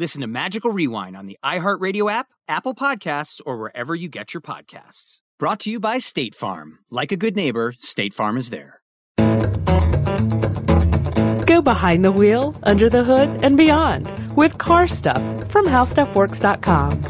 Listen to Magical Rewind on the iHeartRadio app, Apple Podcasts, or wherever you get your podcasts. Brought to you by State Farm. Like a good neighbor, State Farm is there. Go behind the wheel, under the hood, and beyond with car stuff from howstuffworks.com.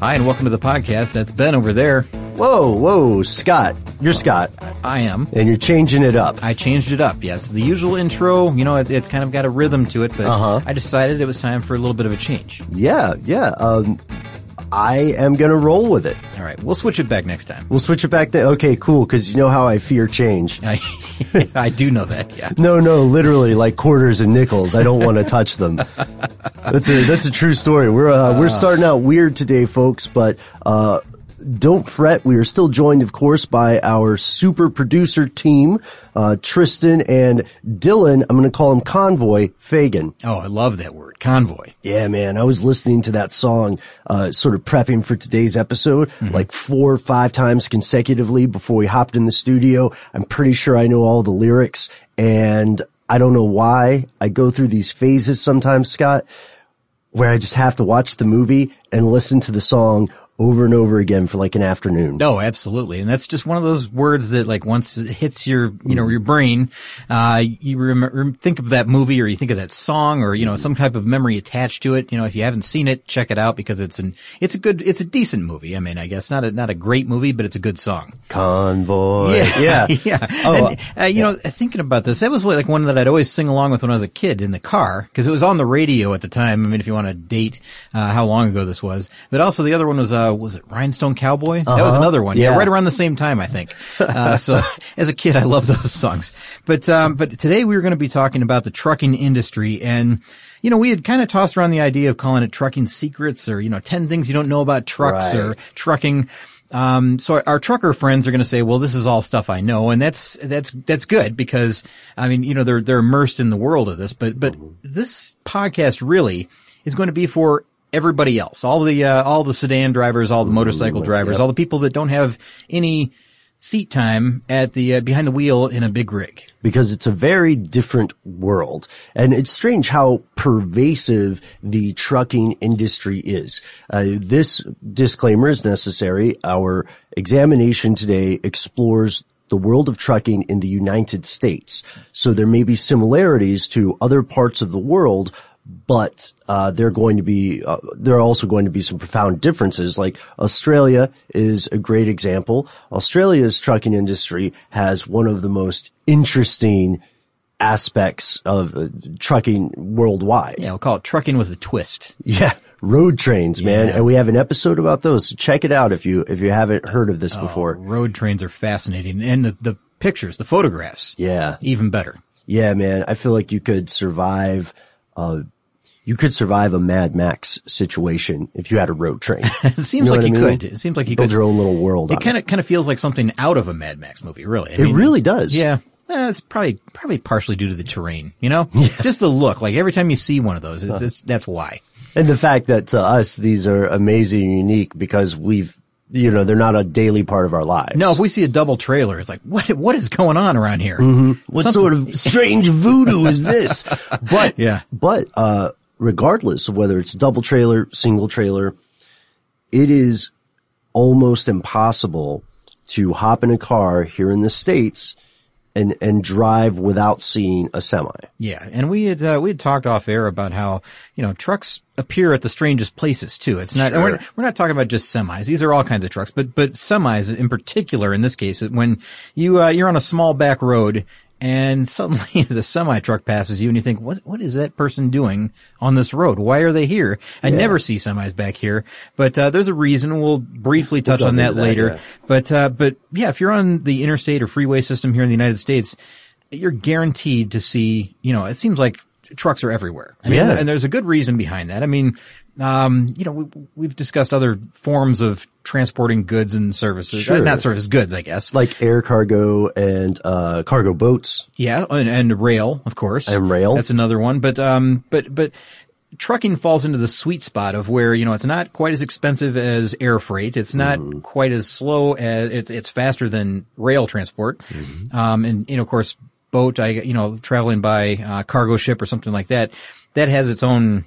Hi, and welcome to the podcast. That's Ben over there. Whoa, whoa, Scott. You're Scott. I am. And you're changing it up. I changed it up. Yeah, it's the usual intro. You know, it, it's kind of got a rhythm to it, but Uh-huh. I decided it was time for a little bit of a change. Yeah, yeah. Um, I am gonna roll with it. All right, we'll switch it back next time. We'll switch it back to, okay, cool, cause you know how I fear change. I, I do know that. Yeah. No, no, literally like quarters and nickels. I don't want to touch them. That's a, that's a true story. We're, uh, we're starting out weird today, folks, but, uh, don't fret. We are still joined, of course, by our super producer team, uh, Tristan and Dylan. I'm going to call him Convoy Fagan. Oh, I love that word, convoy. Yeah, man. I was listening to that song, uh, sort of prepping for today's episode, like four or five times consecutively before we hopped in the studio. I'm pretty sure I know all the lyrics and I don't know why I go through these phases sometimes, Scott, where I just have to watch the movie and listen to the song over and over again for like an afternoon. No, absolutely, and that's just one of those words that, like, once it hits your, you know, your brain, uh, you remember, think of that movie, or you think of that song, or you know, some type of memory attached to it. You know, if you haven't seen it, check it out because it's an, it's a good, it's a decent movie. I mean, I guess not a not a great movie, but it's a good song. Convoy. Yeah, Yeah. yeah. Oh, and, uh, you know, thinking about this, that was like one that I'd always sing along with when I was a kid in the car because it was on the radio at the time. I mean, if you want to date uh, how long ago this was, but also the other one was uh, was it Rhinestone Cowboy? That was Uh-huh. another one. Yeah. Yeah. right around the same time, I think. Uh, so as a kid, I love those songs. But um, but today we were going to be talking about the trucking industry and. You know, we had kind of tossed around the idea of calling it trucking secrets or, you know, 10 things you don't know about trucks or trucking. Um, so our trucker friends are going to say, well, this is all stuff I know. And that's, that's, that's good because, I mean, you know, they're, they're immersed in the world of this, but, but this podcast really is going to be for everybody else. All the, uh, all the sedan drivers, all the motorcycle drivers, all the people that don't have any seat time at the, uh, behind the wheel in a big rig. because it's a very different world. And it's strange how pervasive the trucking industry is. Uh, this disclaimer is necessary. Our examination today explores the world of trucking in the United States. So there may be similarities to other parts of the world, but uh, there are going to be uh, there are also going to be some profound differences. Like Australia is a great example. Australia's trucking industry has one of the most interesting aspects of uh, trucking worldwide. Yeah, we'll call it trucking with a twist. Yeah, road trains, man, Yeah. and we have an episode about those. So check it out if you if you haven't heard of this before. Road trains are fascinating and the, the pictures, the photographs, Yeah, even better. yeah, man. I feel like you could survive. Uh, you could survive a Mad Max situation if you had a road train. It seems know like you I mean? could. It seems like you Build could. your own little world. It kind of kind of feels like something out of a Mad Max movie, really. I It really does. Yeah. Eh, it's probably probably partially due to the terrain, you know, just the look. Like every time you see one of those, it's, it's that's why. And the fact that to us, these are amazing and unique because we've, you know, they're not a daily part of our lives. No, if we see a double trailer, it's like, what, what is going on around here? What sort of strange voodoo is this? But, Yeah. but, uh, regardless of whether it's double trailer, single trailer, it is almost impossible to hop in a car here in the States and, and drive without seeing a semi. Yeah, and we had uh, we had talked off air about how you know trucks appear at the strangest places too. It's not and we're, we're not talking about just semis. These are all kinds of trucks, but but semis in particular in this case, when you uh, you're on a small back road and suddenly the semi truck passes you and you think what what is that person doing on this road? Why are they here? I never see semis back here, but uh, there's a reason. We'll briefly touch We'll on that that, later. yeah. But uh, but yeah, if you're on the interstate or freeway system here in the United States, you're guaranteed to see. You know, it seems like trucks are everywhere. I mean, Yeah. and there's a good reason behind that. I mean, um, you know, we, we've discussed other forms of transporting goods and services, Sure. Uh, not service goods, I guess. Like air cargo and, uh, cargo boats. Yeah, and, and rail, of course. And rail. That's another one. But um, but but trucking falls into the sweet spot of where you know it's not quite as expensive as air freight. It's not Mm-hmm. quite as slow as it's it's faster than rail transport. Mm-hmm. Um, and you know, of course, boat. I you know traveling by uh, cargo ship or something like that. That has its own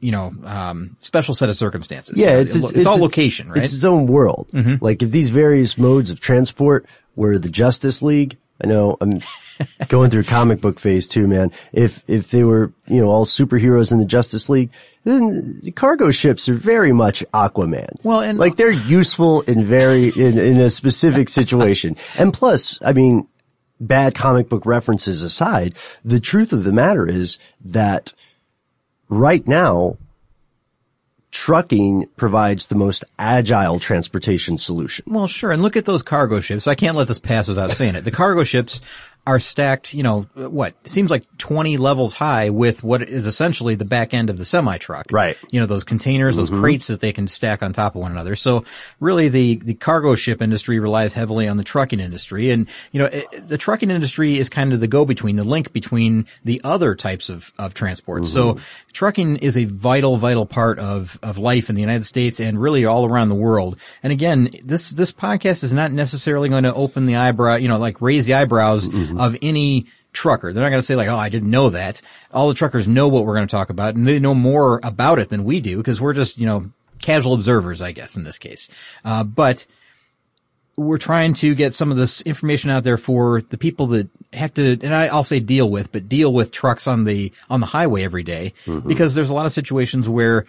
you know um, special set of circumstances. Yeah, So it's, it- it's, all it's- location, right? Mm-hmm. It's its own world. Like if these various modes of transport were the Justice League, I know I'm going through comic book phase too, man. If, if they were, you know, all superheroes in the Justice League, then the cargo ships are very much Aquaman. Well, and- like they're useful in very, in, in a specific situation. And plus, I mean, bad comic book references aside, the truth of the matter is that right now, trucking provides the most agile transportation solution. Well, sure. And look at those cargo ships. I can't let this pass without saying it. The cargo ships are stacked, you know, what seems like 20 levels high with what is essentially the back end of the semi truck. Right. You know, those containers, those mm-hmm. crates that they can stack on top of one another. So really the, the cargo ship industry relies heavily on the trucking industry. And, you know, it, the trucking industry is kind of the go-between, the link between the other types of, of transport. So mm-hmm. trucking is a vital, vital part of, of life in the United States and really all around the world. And again, this, this podcast is not necessarily going to open the eyebrow, you know, like raise the eyebrows mm-hmm. Of any trucker. They're not going to say like, oh, I didn't know that. All the truckers know what we're going to talk about and they know more about it than we do because we're just, you know, casual observers, I guess, in this case. Uh, but we're trying to get some of this information out there for the people that have to, and I, I'll say deal with, but deal with trucks on the, on the highway every day, because there's a lot of situations where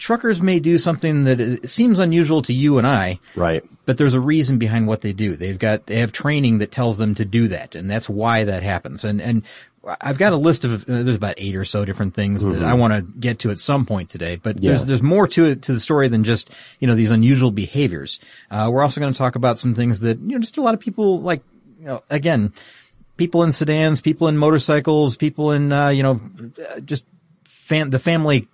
truckers may do something that seems unusual to you and I, Right. but there's a reason behind what they do. They've got, they have training that tells them to do that, and that's why that happens. And, and I've got a list of, uh, there's about eight or so different things that I want to get to at some point today, but there's, Yeah. there's more to it, to the story than just, you know, these unusual behaviors. Uh, we're also going to talk about some things that, you know, just a lot of people like, you know, again, people in sedans, people in motorcycles, people in, uh, you know, uh, just fan, the family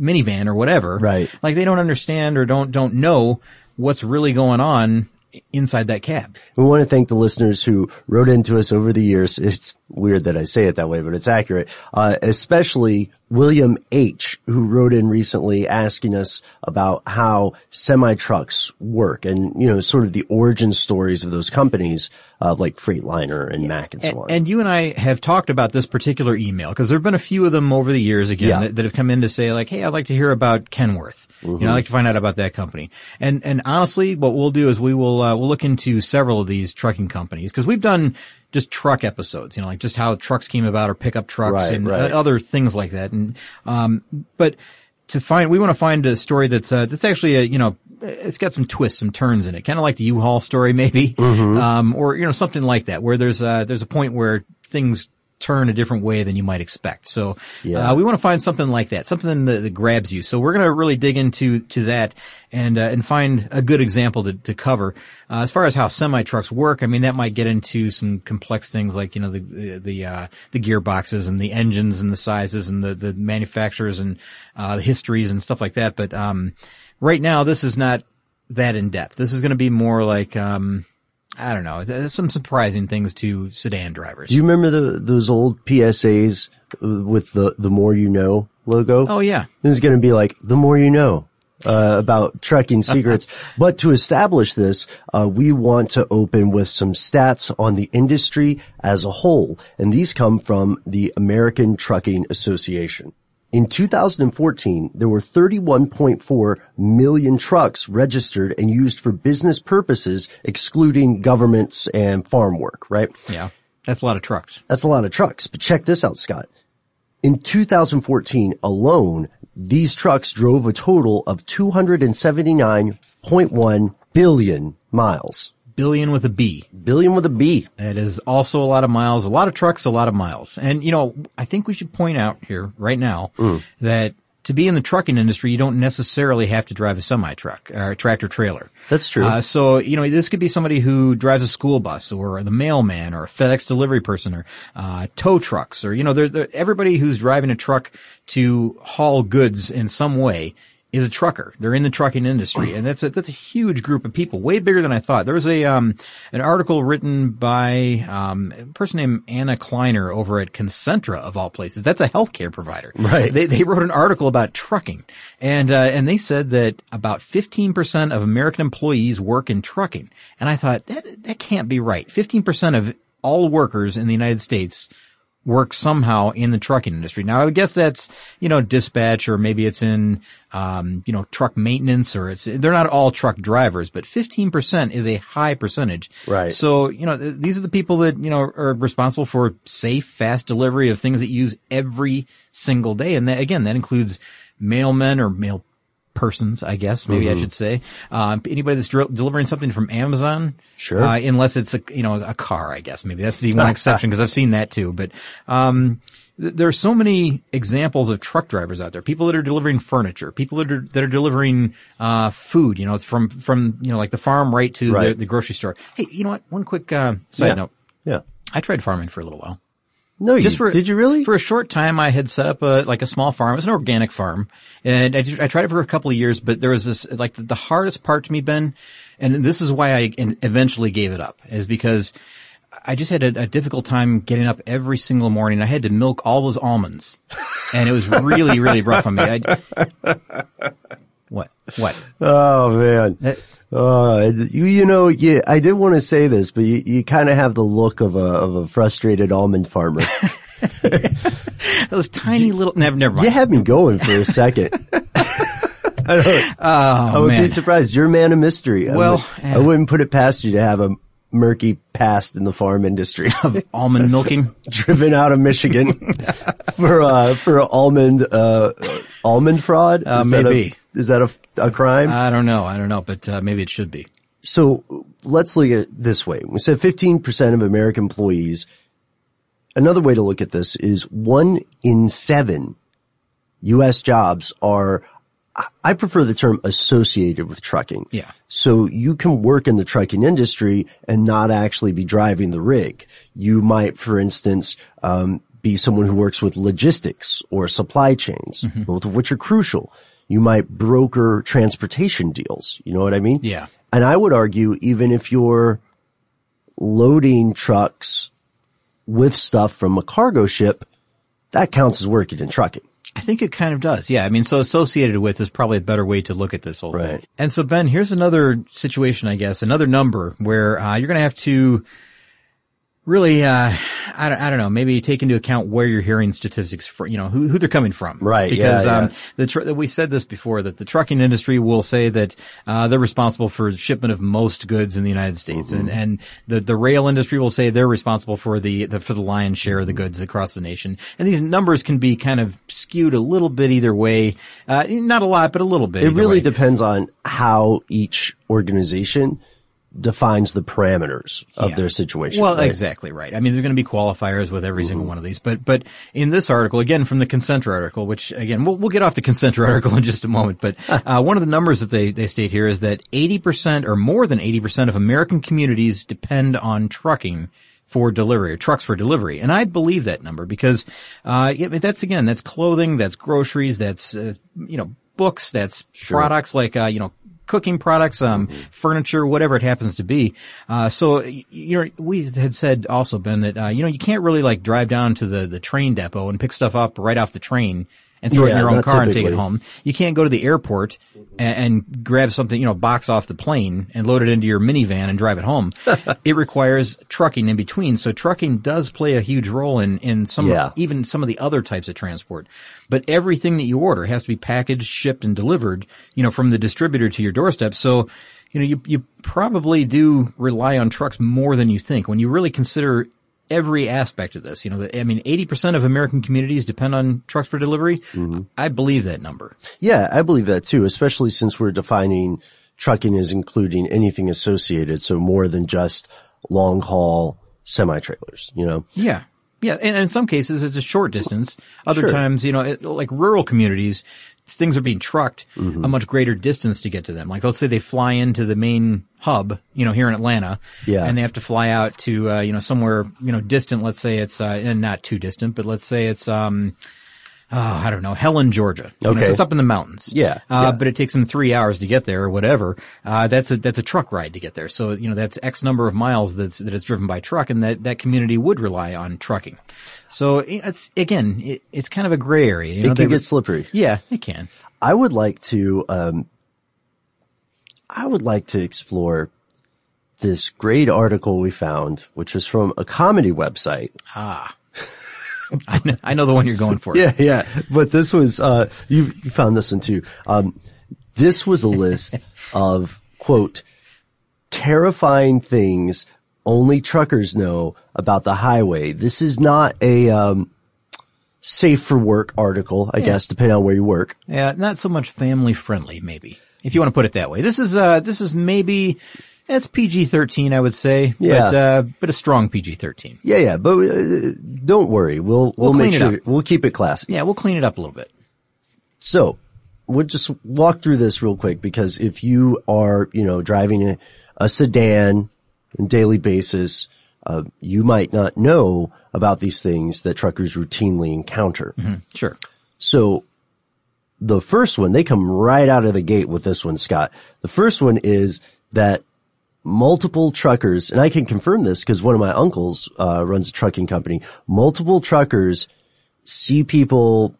minivan or whatever. Right. Like they don't understand or don't, don't know what's really going on inside that cab. We want to thank the listeners who wrote into us over the years. It's weird that I say it that way, but it's accurate. Uh, especially William H, who wrote in recently asking us about how semi trucks work and, you know, sort of the origin stories of those companies, uh, like Freightliner and Mack and so And, on. and you and I have talked about this particular email because there have been a few of them over the years again Yeah. that, that have come in to say like, Hey, I'd like to hear about Kenworth. You know, I'd like to find out about that company. And, and honestly, what we'll do is we will, uh, we'll look into several of these trucking companies because we've done just truck episodes, you know, like just how trucks came about or pickup trucks Right, and right. uh, other things like that. And, um, but to find, we want to find a story that's, uh, that's actually a, you know, it's got some twists, some turns in it, kind of like the U-Haul story maybe, Mm-hmm. um, or, you know, something like that where there's a, there's a point where things turn a different way than you might expect. So, Yeah. uh, we want to find something like that, something that, that grabs you. So we're going to really dig into, to that and, uh, and find a good example to, to cover. Uh, as far as how semi trucks work, I mean, that might get into some complex things like, you know, the, the, the, uh, the gearboxes and the engines and the sizes and the, the manufacturers and, uh, the histories and stuff like that. But, um, right now this is not that in depth. This is going to be more like, um, I don't know. There's some surprising things to sedan drivers. Do you remember the those old PSAs with the the more you know logo? oh yeah. This is going to be like the more you know uh, about trucking secrets. but to establish this, uh, we want to open with some stats on the industry as a whole, and these come from the American Trucking Association. In 2014, there were 31.4 million trucks registered and used for business purposes, excluding governments and farm work, right? Yeah. That's a lot of trucks. That's a lot of trucks. But check this out, Scott. In 2014 alone, these trucks drove a total of 279.1 billion miles. Billion with a B. Billion with a B. That is also a lot of miles, a lot of trucks, a lot of miles. And, you know, I think we should point out here right now that to be in the trucking industry, you don't necessarily have to drive a semi truck or a tractor trailer. That's true. Uh, so, you know, this could be somebody who drives a school bus or the mailman or a FedEx delivery person or, uh, tow trucks or, you know, they're, they're, everybody who's driving a truck to haul goods in some way is a trucker. They're in the trucking industry, and that's a that's a huge group of people, way bigger than I thought. There was a um an article written by um a person named Anna Kleiner over at Concentra of all places. That's a healthcare provider. Right. They they wrote an article about trucking, and uh, and they said that about fifteen percent of American employees work in trucking, and I thought that that can't be right. Fifteen percent of all workers in the United States work somehow in the trucking industry. Now, I would guess that's, you know, dispatch or maybe it's in, um, you know, truck maintenance or it's, they're not all truck drivers, but 15% is a high percentage. Right. So, you know, th- these are the people that, you know, are responsible for safe, fast delivery of things that you use every single day. And that, again, that includes mailmen or mail persons, I guess, maybe I should say. Um, anybody that's dri- delivering something from Amazon. Sure. Uh, unless it's a, you know, a car, I guess. Maybe that's the one exception because I've seen that too. But, um, th- there are so many examples of truck drivers out there. People that are delivering furniture, people that are, that are delivering, uh, food, you know, from, from, you know, like the farm right to the, Right. the grocery store. Hey, you know what? One quick, uh, side Yeah. note. Yeah. I tried farming for a little while. No, Just you, for did you really? For a short time, I had set up a like a small farm. It was an organic farm, and I, I tried it for a couple of years. But there was this like the, the hardest part to me, Ben, and this is why I eventually gave it up, is because I just had a, a difficult time getting up every single morning. I had to milk all those almonds, and it was really really rough on me. I, what what? oh man. That- Uh, you, you know, you, I did want to say this, but you, you kind of have the look of a, of a frustrated almond farmer. Those tiny little never never mind. you had me going for a second. I, don't, I would man. be surprised. You're a man of mystery. I Well, would- yeah. I wouldn't put it past you to have a murky past in the farm industry. Of almond milking. driven out of Michigan for uh for almond uh almond fraud. Uh, Is that a- maybe. is that a, a crime? I don't know. I don't know, but uh, maybe it should be. so let's look at it this way. We said 15% of American employees. Another way to look at this is one in seven U.S. jobs are, I- I prefer the term associated with trucking. Yeah. So you can work in the trucking industry and not actually be driving the rig. You might, for instance, um, be someone who works with logistics or supply chains, Mm-hmm. both of which are crucial. You might broker transportation deals. You know what I mean? Yeah. And I would argue even if you're loading trucks with stuff from a cargo ship, that counts as working in trucking. I think it kind of does. Yeah. I mean, so associated with is probably a better way to look at this whole thing. Right. And so Ben, here's another situation, I guess, another number where, uh, you're going to have to really, uh, I don't, I don't know, maybe take into account where you're hearing statistics for, you know, who, who they're coming from. Right, Because, yeah, um, yeah. the, tr- we said this before that the trucking industry will say that, uh, they're responsible for shipment of most goods in the United States. And, Mm-hmm. and the, the rail industry will say they're responsible for the, the, for the lion's share of the goods across the nation. And these numbers can be kind of skewed a little bit either way. Uh, not a lot, but a little bit. It really way. depends on how each organization defines the parameters of Yeah. their situation. Well, right? exactly right. I mean, there's going to be qualifiers with every single one of these, but but in this article, again from the Concentra article, which again we'll we'll get off the Concentra article in just a moment, but uh, one of the numbers that they they state here is that 80 percent or more than 80 percent of American communities depend on trucking for delivery or trucks for delivery, and I believe that number because uh, that's again that's clothing, that's groceries, that's uh, you know books, that's products like uh, you know cooking products, um, furniture, whatever it happens to be. Uh, so you know, we had said also Ben that uh, you know you can't really like drive down to the the train depot and pick stuff up right off the train and throw it in your own car and take it home. You can't go to the airport and, and grab something, you know, box off the plane and load it into your minivan and drive it home. it requires trucking in between. So trucking does play a huge role in, in some, Yeah. even some of the other types of transport. But everything that you order has to be packaged, shipped, and delivered, you know, from the distributor to your doorstep. So, you know, you, you probably do rely on trucks more than you think when you really consider every aspect of this. You know, I mean, 80% of American communities depend on trucks for delivery. Mm-hmm. I believe that number. Yeah, I believe that too, especially since we're defining trucking as including anything associated. So more than just long haul semi trailers, you know? Yeah. Yeah. And in some cases, it's a short distance. Other Sure. times, you know, it, like rural communities, things are being trucked Mm-hmm. a much greater distance to get to them. Like let's say they fly into the main hub, you know, here in Atlanta. Yeah. And they have to fly out to, uh, you know, somewhere, you know, distant. Let's say it's, uh, and not too distant, but let's say it's, um, oh, I don't know, Helen, Georgia. You know, Okay. so it's up in the mountains. Yeah, Uh, yeah. but it takes them three hours to get there or whatever. Uh, that's a, that's a truck ride to get there. So, you know, that's X number of miles that's, that it's driven by truck and that, that community would rely on trucking. So it's, again, it, it's kind of a gray area. You know, It can get slippery. Yeah, it can. I would like to, um, I would like to explore this great article we found, which was from a comedy website. Ah. I know, I know the one you're going for. Yeah, yeah. But this was, uh, you you found this one too. Um, this was a list of, quote, terrifying things only truckers know about the highway. This is not a, um, safe for work article, I guess, depending on where you work. Yeah, not so much family friendly, maybe, if you want to put it that way. This is, uh, this is maybe, it's PG-13, I would say. Yeah. But, uh, but a strong PG-13. Yeah, yeah. But uh, don't worry. We'll, we'll, We'll make sure, we'll keep it classy. Yeah, we'll clean it up a little bit. So we'll just walk through this real quick because if you are, you know, driving a, a sedan on a daily basis, uh, you might not know about these things that truckers routinely encounter. Sure. So the first one, they come right out of the gate with this one, Scott. The first one is that multiple truckers, and I can confirm this because one of my uncles, uh, runs a trucking company. Multiple truckers see people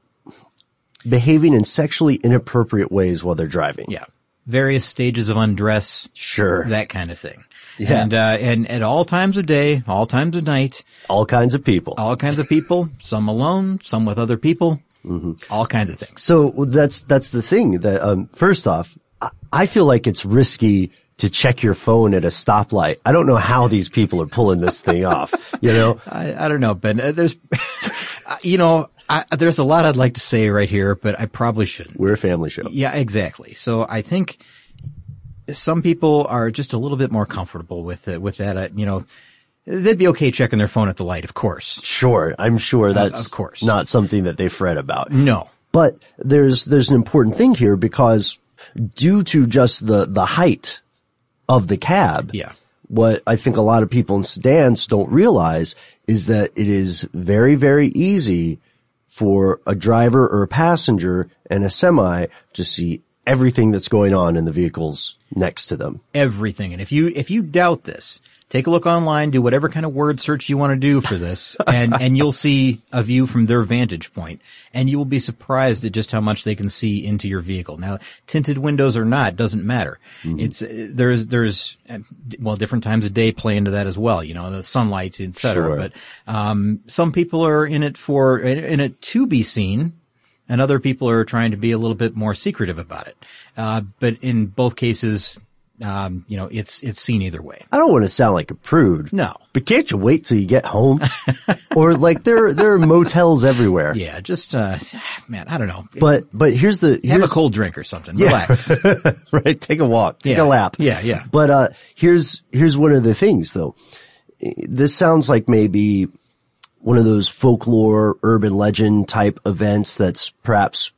behaving in sexually inappropriate ways while they're driving. Yeah. Various stages of undress. Sure. That kind of thing. Yeah. And, uh, and at all times of day, all times of night, All kinds of people. all kinds of people, some alone, some with other people, Mm-hmm. all kinds of things. So that's that's the thing that um, first off, I- I feel like it's risky to check your phone at a stoplight. I don't know how these people are pulling this thing off. You know, I, I don't know, Ben. Uh, There's, uh, you know, I, there's a lot I'd like to say right here, but I probably shouldn't. we're a family show. Yeah, exactly. So I think some people are just a little bit more comfortable with it, with that. Uh, you know, they'd be okay checking their phone at the light, of course. Sure, I'm sure that's of course. not something that they fret about. No. But there's there's an important thing here because due to just the the height of the cab, Yeah. what I think a lot of people in sedans don't realize is that it is very very easy for a driver or a passenger and a semi to see everything that's going on in the vehicles next to them. everything. And if you if you doubt this, take a look online, do whatever kind of word search you want to do for this, and and you'll see a view from their vantage point, and you will be surprised at just how much they can see into your vehicle. Now, tinted windows or not doesn't matter. It's uh, there's there's well different times of day play into that as well. You know, the sunlight, etc. Sure. But um, some people are in it for in it to be seen and other people are trying to be a little bit more secretive about it. Uh, but in both cases, um, you know, it's it's seen either way. I don't want to sound like a prude. No. But can't you wait till you get home? or like there there are motels everywhere. Yeah, just uh, man, I don't know. But but here's the here's, Have a cold drink or something. Yeah. Relax. right? Take a walk, take Yeah. a lap. Yeah, yeah. But uh, here's here's one of the things though. This sounds like maybe one of those folklore, urban legend type events that's perhaps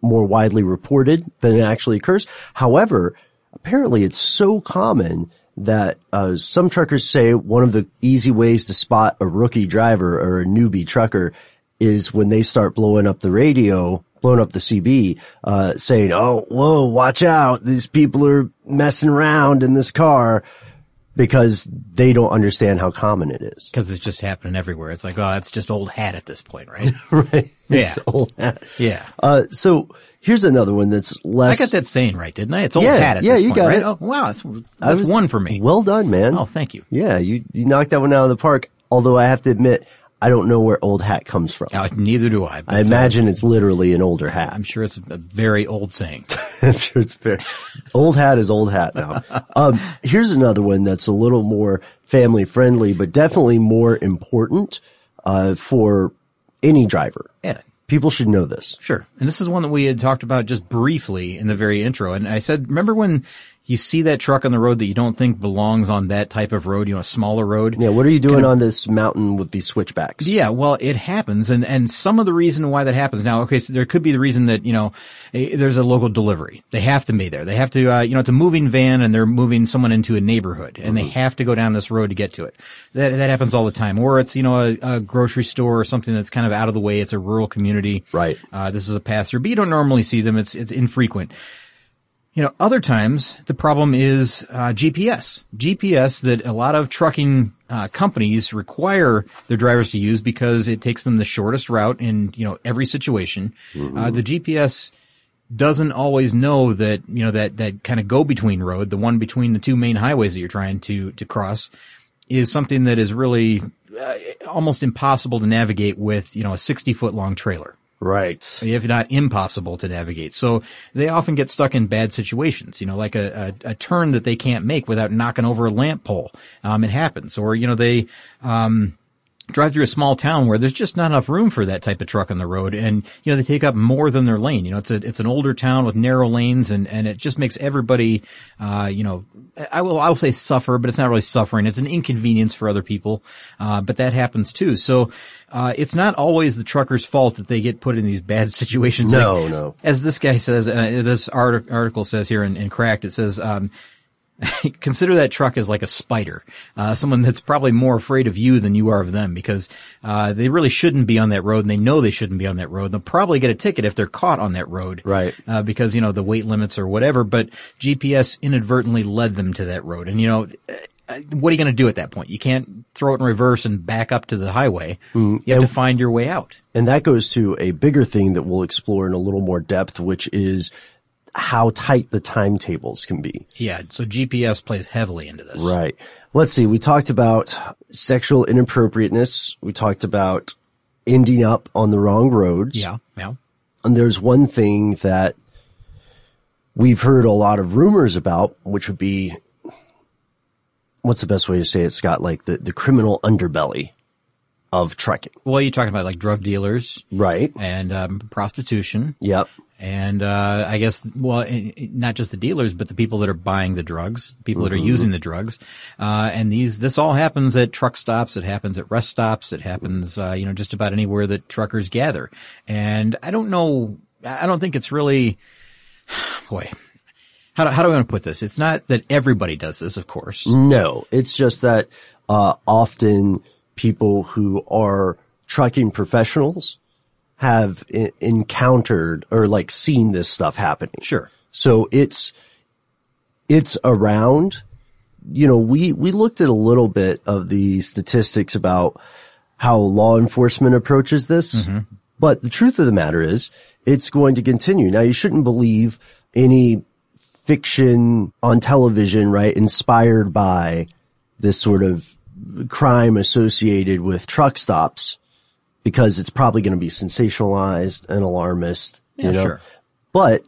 more widely reported than it actually occurs. However, apparently it's so common that uh, some truckers say one of the easy ways to spot a rookie driver or a newbie trucker is when they start blowing up the radio blowing up the CB, uh, saying, "Oh, whoa, watch out! These people are messing around in this car." Because they don't understand how common it is. Because it's just happening everywhere. It's like, oh, that's just old hat at this point, right? right. It's Yeah. old hat. Yeah. Uh, so here's another one that's less. I got that saying right, didn't I? It's old Yeah, hat at yeah, this you point, got right? it. Oh, wow, that's, that's was- one for me. Well done, man. oh, thank you. Yeah, you, you knocked that one out of the park. Although I have to admit, I don't know where old hat comes from. Uh, neither do I. I imagine it's literally an older hat. I'm sure it's a very old saying. I'm sure it's fair. old hat is old hat now. Um, here's another one that's a little more family friendly, but definitely more important, uh, for any driver. Yeah. People should know this. Sure. And this is one that we had talked about just briefly in the very intro. And I said, remember when you see that truck on the road that you don't think belongs on that type of road, you know, a smaller road? Yeah, what are you doing on this mountain with these switchbacks? Yeah, well, it happens, and and some of the reason why that happens now, okay, so there could be the reason that you know eh, there's a local delivery. They have to be there. They have to, uh, you know, it's a moving van, and they're moving someone into a neighborhood, and they have to go down this road to get to it. That that happens all the time. Or it's you know a, a grocery store or something that's kind of out of the way. It's a rural community. Right. Uh, this is a pass through, but you don't normally see them. It's it's infrequent. You know, other times the problem is uh, GPS. GPS that a lot of trucking uh, companies require their drivers to use because it takes them the shortest route in you know every situation. Uh, the GPS doesn't always know that you know that that kind of go between road, the one between the two main highways that you're trying to to cross, is something that is really uh, almost impossible to navigate with you know a 60 foot long trailer Right. if not impossible to navigate. So they often get stuck in bad situations, you know, like a, a, a turn that they can't make without knocking over a lamp pole. Um, it happens. Or, you know, they, um, drive through a small town where there's just not enough room for that type of truck on the road. And, you know, they take up more than their lane. You know, it's a, it's an older town with narrow lanes and, and it just makes everybody, uh, you know, I will, I'll say suffer, but it's not really suffering. It's an inconvenience for other people. Uh, but that happens too. So, uh, it's not always the trucker's fault that they get put in these bad situations. No, Like, no. As this guy says, uh, this art- article says here in, in Cracked, it says, um, consider that truck as like a spider, uh, someone that's probably more afraid of you than you are of them because uh, they really shouldn't be on that road, and they know they shouldn't be on that road. They'll probably get a ticket if they're caught on that road, Right. Uh, because you know the weight limits or whatever. But GPS inadvertently led them to that road, and you know. uh, What are you going to do at that point? You can't throw it in reverse and back up to the highway. You have to find your way out. And that goes to a bigger thing that we'll explore in a little more depth, which is how tight the timetables can be. Yeah, so GPS plays heavily into this. Right. Let's see. We talked about sexual inappropriateness. We talked about ending up on the wrong roads. Yeah, yeah. And there's one thing that we've heard a lot of rumors about, which would be, what's the best way to say it, Scott? Like the, the criminal underbelly of trucking. Well, you're talking about like drug dealers Right. and um, prostitution. Yep. And uh, I guess, well, not just the dealers, but the people that are buying the drugs, people that are using the drugs. Uh, and these, this all happens at truck stops. It happens at rest stops. It happens, uh, you know, just about anywhere that truckers gather. And I don't know, I don't think it's really, boy, how do, how do I want to put this? It's not that everybody does this, of course. No, it's just that uh, often people who are trucking professionals have I- encountered or like seen this stuff happening. Sure. So it's it's around. You know, we we looked at a little bit of the statistics about how law enforcement approaches this, mm-hmm. but the truth of the matter is it's going to continue. Now, you shouldn't believe any fiction on television, right? Inspired by this sort of crime associated with truck stops because it's probably going to be sensationalized and alarmist, Yeah, you know, sure. but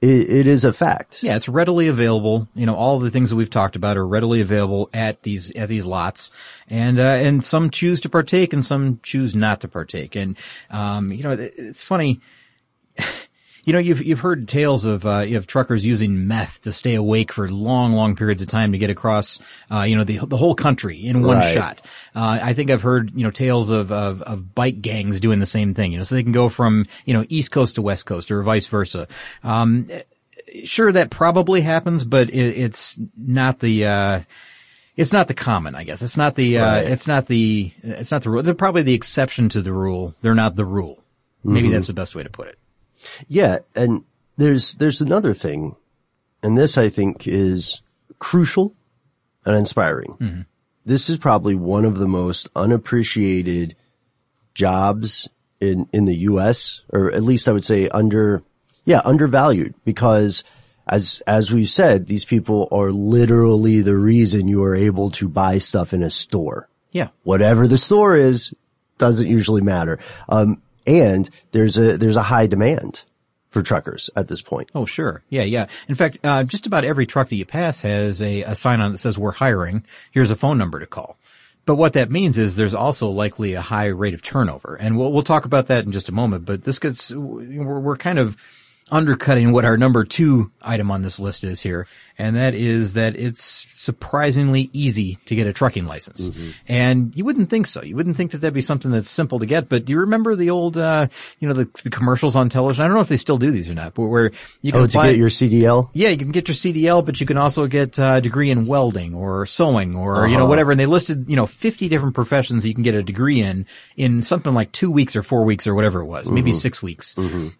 it, it is a fact. Yeah, it's readily available. You know, all of the things that we've talked about are readily available at these at these lots, and uh, and some choose to partake, and some choose not to partake. And um, you know, it- it's funny. You know, you've you've heard tales of uh, you have truckers using meth to stay awake for long, long periods of time to get across, uh, you know, the the whole country in one Right. shot. Uh, I think I've heard you know tales of, of of bike gangs doing the same thing. You know, so they can go from you know East Coast to West Coast or vice versa. Um, sure that probably happens, but it, it's not the, uh, it's not the common, I guess. It's not the, uh, Right. it's not the, it's not the rule. They're probably the exception to the rule. They're not the rule. Maybe that's the best way to put it. Yeah, and there's there's another thing, and this I think is crucial and inspiring. This is probably one of the most unappreciated jobs in in the U.S. or at least I would say under yeah undervalued because as as we've said, these people are literally the reason you are able to buy stuff in a store Yeah. whatever the store is doesn't usually matter. Um, and there's a there's a high demand for truckers at this point. Oh, sure. Yeah, yeah. In fact, uh, just about every truck that you pass has a, a sign on that says we're hiring. Here's a phone number to call. But what that means is there's also likely a high rate of turnover. And we'll, we'll talk about that in just a moment, but this gets, we're, we're kind of undercutting what our number two item on this list is here. And that is that it's surprisingly easy to get a trucking license. And you wouldn't think so. You wouldn't think that that'd be something that's simple to get. But do you remember the old, uh, you know, the, the commercials on television? I don't know if they still do these or not, but where you can Oh, to get your CDL? yeah, you can get your CDL, but you can also get uh, a degree in welding or sewing or, you know, whatever. And they listed, you know, 50 different professions you can get a degree in, in something like two weeks or four weeks or whatever it was, maybe six weeks.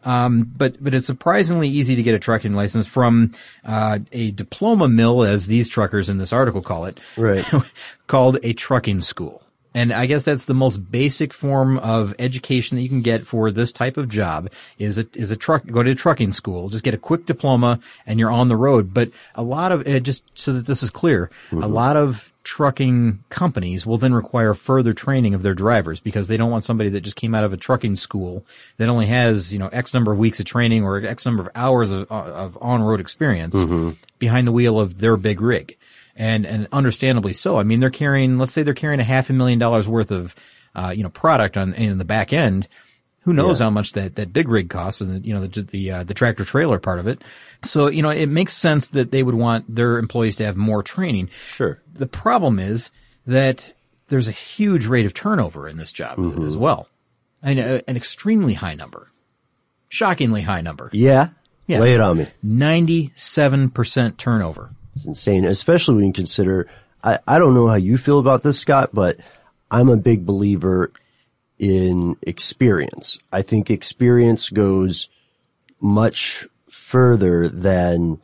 Um, but, but it's surprisingly easy to get a trucking license from, uh, a diploma mill, as these truckers in this article call it. Right. called a trucking school. And I guess that's the most basic form of education that you can get for this type of job is a, is a truck, go to a trucking school, just get a quick diploma and you're on the road. But a lot of, uh, just so that this is clear, a lot of trucking companies will then require further training of their drivers because they don't want somebody that just came out of a trucking school that only has, you know, X number of weeks of training or X number of hours of, of on-road experience behind the wheel of their big rig and and understandably so. I mean, they're carrying, let's say they're carrying a half a million dollars worth of, uh, you know, product on in the back end. Who knows how much that that big rig costs, and the, you know the the uh, the tractor trailer part of it. So you know, it makes sense that they would want their employees to have more training. Sure. The problem is that there's a huge rate of turnover in this job as well, and uh, an extremely high number, shockingly high number, Yeah. Yeah. Lay it on me. ninety seven percent turnover. It's insane, especially when you consider, I, I don't know how you feel about this, Scott, but I'm a big believer in experience. I think experience goes much further than,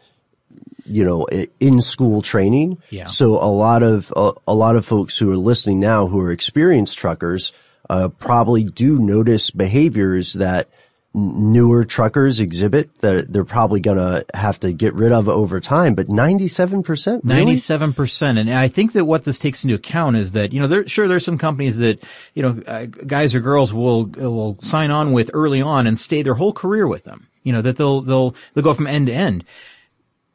you know, in school training. Yeah. So a lot of, a, a lot of folks who are listening now who are experienced truckers, uh, probably do notice behaviors that newer truckers exhibit that they're probably gonna have to get rid of over time, but 97%? Really? Ninety-seven percent, and I think that what this takes into account is that you know, there, sure, there's some companies that you know, uh, guys or girls will will sign on with early on and stay their whole career with them. You know that they'll they'll they'll go from end to end.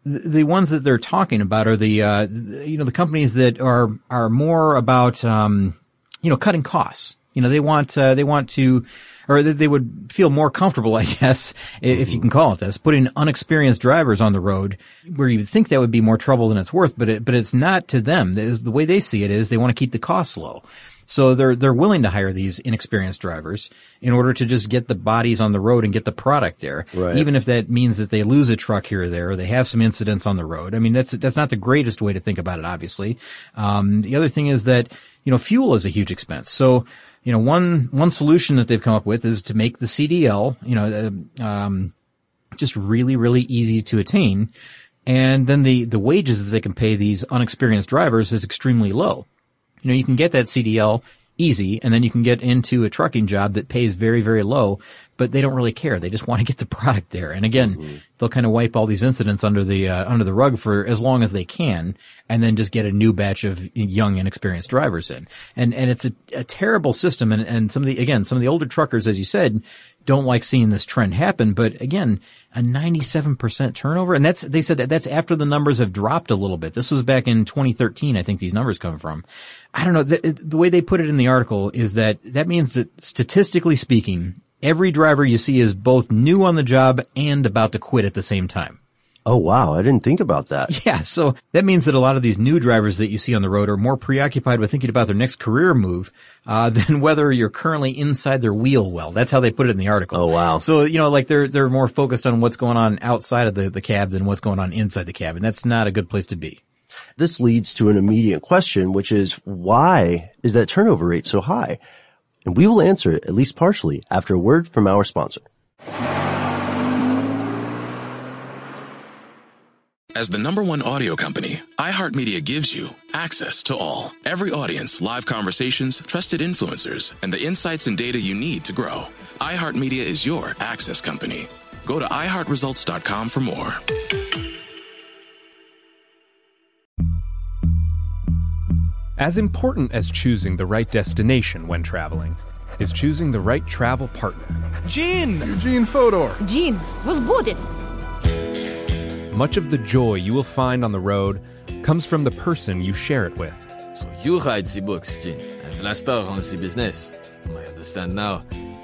The, the ones that they're talking about are the uh, you know the companies that are are more about um, you know cutting costs. You know they want uh, they want to. Or that they would feel more comfortable, I guess, if you can call it this, putting unexperienced drivers on the road, where you would think that would be more trouble than it's worth, but it, but it's not to them. The the way they see it is they want to keep the costs low. So they're they're willing to hire these inexperienced drivers in order to just get the bodies on the road and get the product there. Right. Even if that means that they lose a truck here or there, or they have some incidents on the road. I mean, that's that's not the greatest way to think about it. Obviously, um, the other thing is that you know fuel is a huge expense. So you know one one solution that they've come up with is to make the CDL you know uh, um, just really really easy to attain, and then the the wages that they can pay these unexperienced drivers is extremely low. You know, you can get that CDL easy and then you can get into a trucking job that pays very, very low, but they don't really care. They just want to get the product there. And again, they'll kind of wipe all these incidents under the, uh, under the rug for as long as they can and then just get a new batch of young, inexperienced drivers in. And, and it's a, a terrible system. And, and some of the, again, some of the older truckers, as you said, don't like seeing this trend happen. But again, a 97% turnover. And that's, they said that that's after the numbers have dropped a little bit. This was back in 2013. I think these numbers come from. I don't know. The, the way they put it in the article is that that means that statistically speaking, every driver you see is both new on the job and about to quit at the same time. Oh wow, I didn't think about that. Yeah, so that means that a lot of these new drivers that you see on the road are more preoccupied with thinking about their next career move uh, than whether you're currently inside their wheel well. That's how they put it in the article. Oh, wow. So you know, like they're they're more focused on what's going on outside of the the cab than what's going on inside the cab, and that's not a good place to be. This leads to an immediate question, which is why is that turnover rate so high? and we will answer it, at least partially, after a word from our sponsor. As the number one audio company, iHeartMedia gives you access to all. Every audience, live conversations, trusted influencers, and the insights and data you need to grow. iHeartMedia is your access company. Go to iHeartResults.com for more. As important as choosing the right destination when traveling is choosing the right travel partner. Gene! Eugene Fodor. Gene, was booted. Much of the joy you will find on the road comes from the person you share it with. So you write the books, Gene, and Vlasta runs the business. I understand now.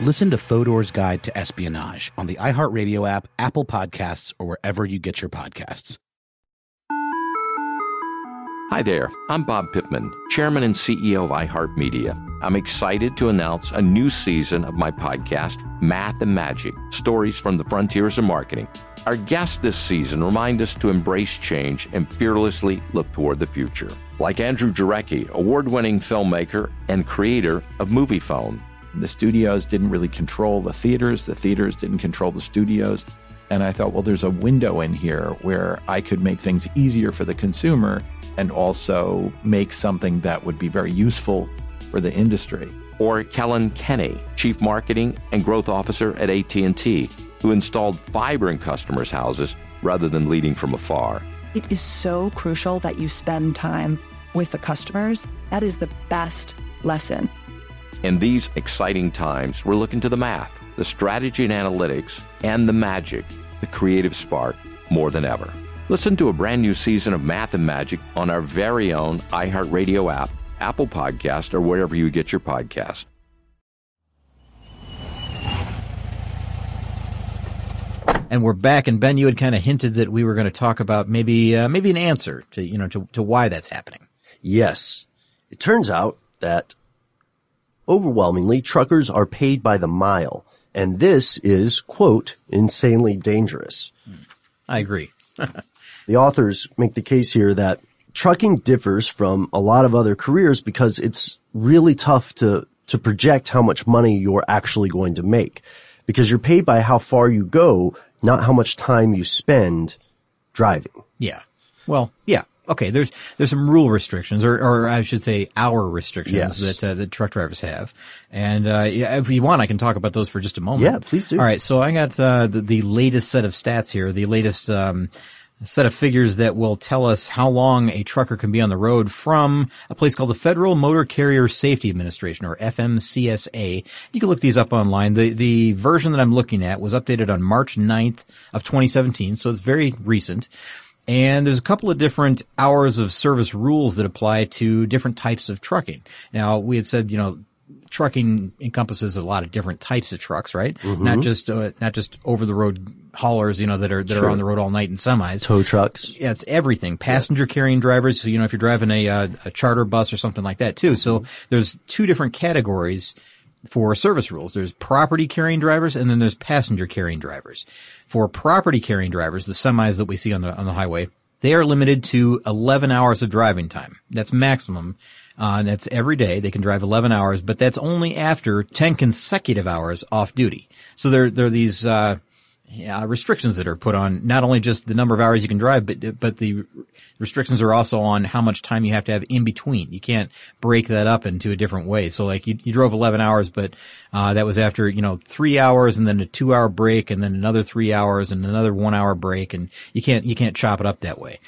Listen to Fodor's Guide to Espionage on the iHeartRadio app, Apple Podcasts, or wherever you get your podcasts. Hi there, I'm Bob Pittman, Chairman and CEO of iHeartMedia. I'm excited to announce a new season of my podcast, Math and Magic Stories from the Frontiers of Marketing. Our guests this season remind us to embrace change and fearlessly look toward the future. Like Andrew Jarecki, award winning filmmaker and creator of Moviefone. The studios didn't really control the theaters, the theaters didn't control the studios. And I thought, well, there's a window in here where I could make things easier for the consumer and also make something that would be very useful for the industry. Or Kellyn Kenny, Chief Marketing and Growth Officer at AT&T, who installed fiber in customers' houses rather than leading from afar. It is so crucial that you spend time with the customers. That is the best lesson. In these exciting times, we're looking to the math, the strategy and analytics, and the magic, the creative spark, more than ever. Listen to a brand new season of Math and Magic on our very own iHeartRadio app, Apple Podcast, or wherever you get your podcast. And we're back. And Ben, you had kind of hinted that we were going to talk about maybe uh, maybe an answer to you know to, to why that's happening. Yes, it turns out that overwhelmingly truckers are paid by the mile, and this is quote insanely dangerous. I agree. the authors make the case here that trucking differs from a lot of other careers because it's really tough to to project how much money you're actually going to make because you're paid by how far you go not how much time you spend driving. Yeah. Well, yeah. Okay. There's there's some rule restrictions, or or I should say, hour restrictions Yes. that uh, that truck drivers have. And uh, yeah, if you want, I can talk about those for just a moment. Yeah, please do. All right. So I got uh, the, the latest set of stats here. The latest. Um, set of figures that will tell us how long a trucker can be on the road from a place called the Federal Motor Carrier Safety Administration or FMCSA. You can look these up online. The the version that I'm looking at was updated on March 9th of 2017, so it's very recent. And there's a couple of different hours of service rules that apply to different types of trucking. Now, we had said, you know, trucking encompasses a lot of different types of trucks, right? Mhm. Not just uh, not just over the road haulers, you know, that are that Sure. are on the road all night in semis. Tow trucks. Yeah, it's everything. Passenger carrying drivers. So, you know, if you're driving a, uh, a charter bus or something like that too. So there's two different categories for service rules. There's property carrying drivers and then there's passenger carrying drivers. For property carrying drivers, the semis that we see on the, on the highway, they are limited to 11 hours of driving time. That's maximum. Uh, that's every day. They can drive 11 hours, but that's only after 10 consecutive hours off duty. So there, there are these, uh, yeah, restrictions that are put on not only just the number of hours you can drive, but but the restrictions are also on how much time you have to have in between. You can't break that up into a different way. So like you, you drove 11 hours, but uh, that was after you know three hours and then a two hour break and then another three hours and another one hour break, and you can't you can't chop it up that way.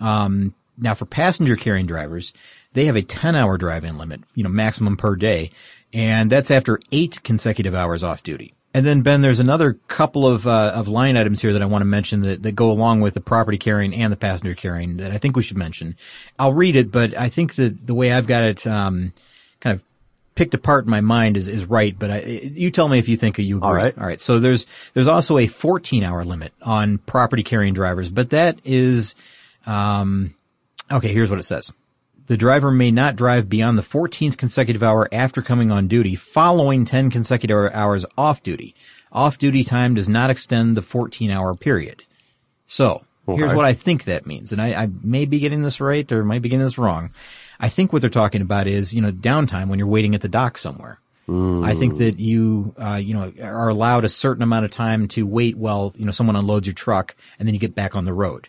Um, now for passenger carrying drivers, they have a 10 hour driving limit, you know, maximum per day. And that's after eight consecutive hours off duty. And then Ben, there's another couple of, uh, of line items here that I want to mention that, that go along with the property carrying and the passenger carrying that I think we should mention. I'll read it, but I think that the way I've got it, um, kind of picked apart in my mind is, is right, but I, you tell me if you think you agree. All right. All right. So there's, there's also a 14 hour limit on property carrying drivers, but that is, Um, okay, here's what it says. The driver may not drive beyond the 14th consecutive hour after coming on duty, following 10 consecutive hours off duty. Off duty time does not extend the 14 hour period. So, here's what I think that means. And I, I may be getting this right or might be getting this wrong. I think what they're talking about is, you know, downtime when you're waiting at the dock somewhere. I think that you, uh, you know, are allowed a certain amount of time to wait while, you know, someone unloads your truck and then you get back on the road.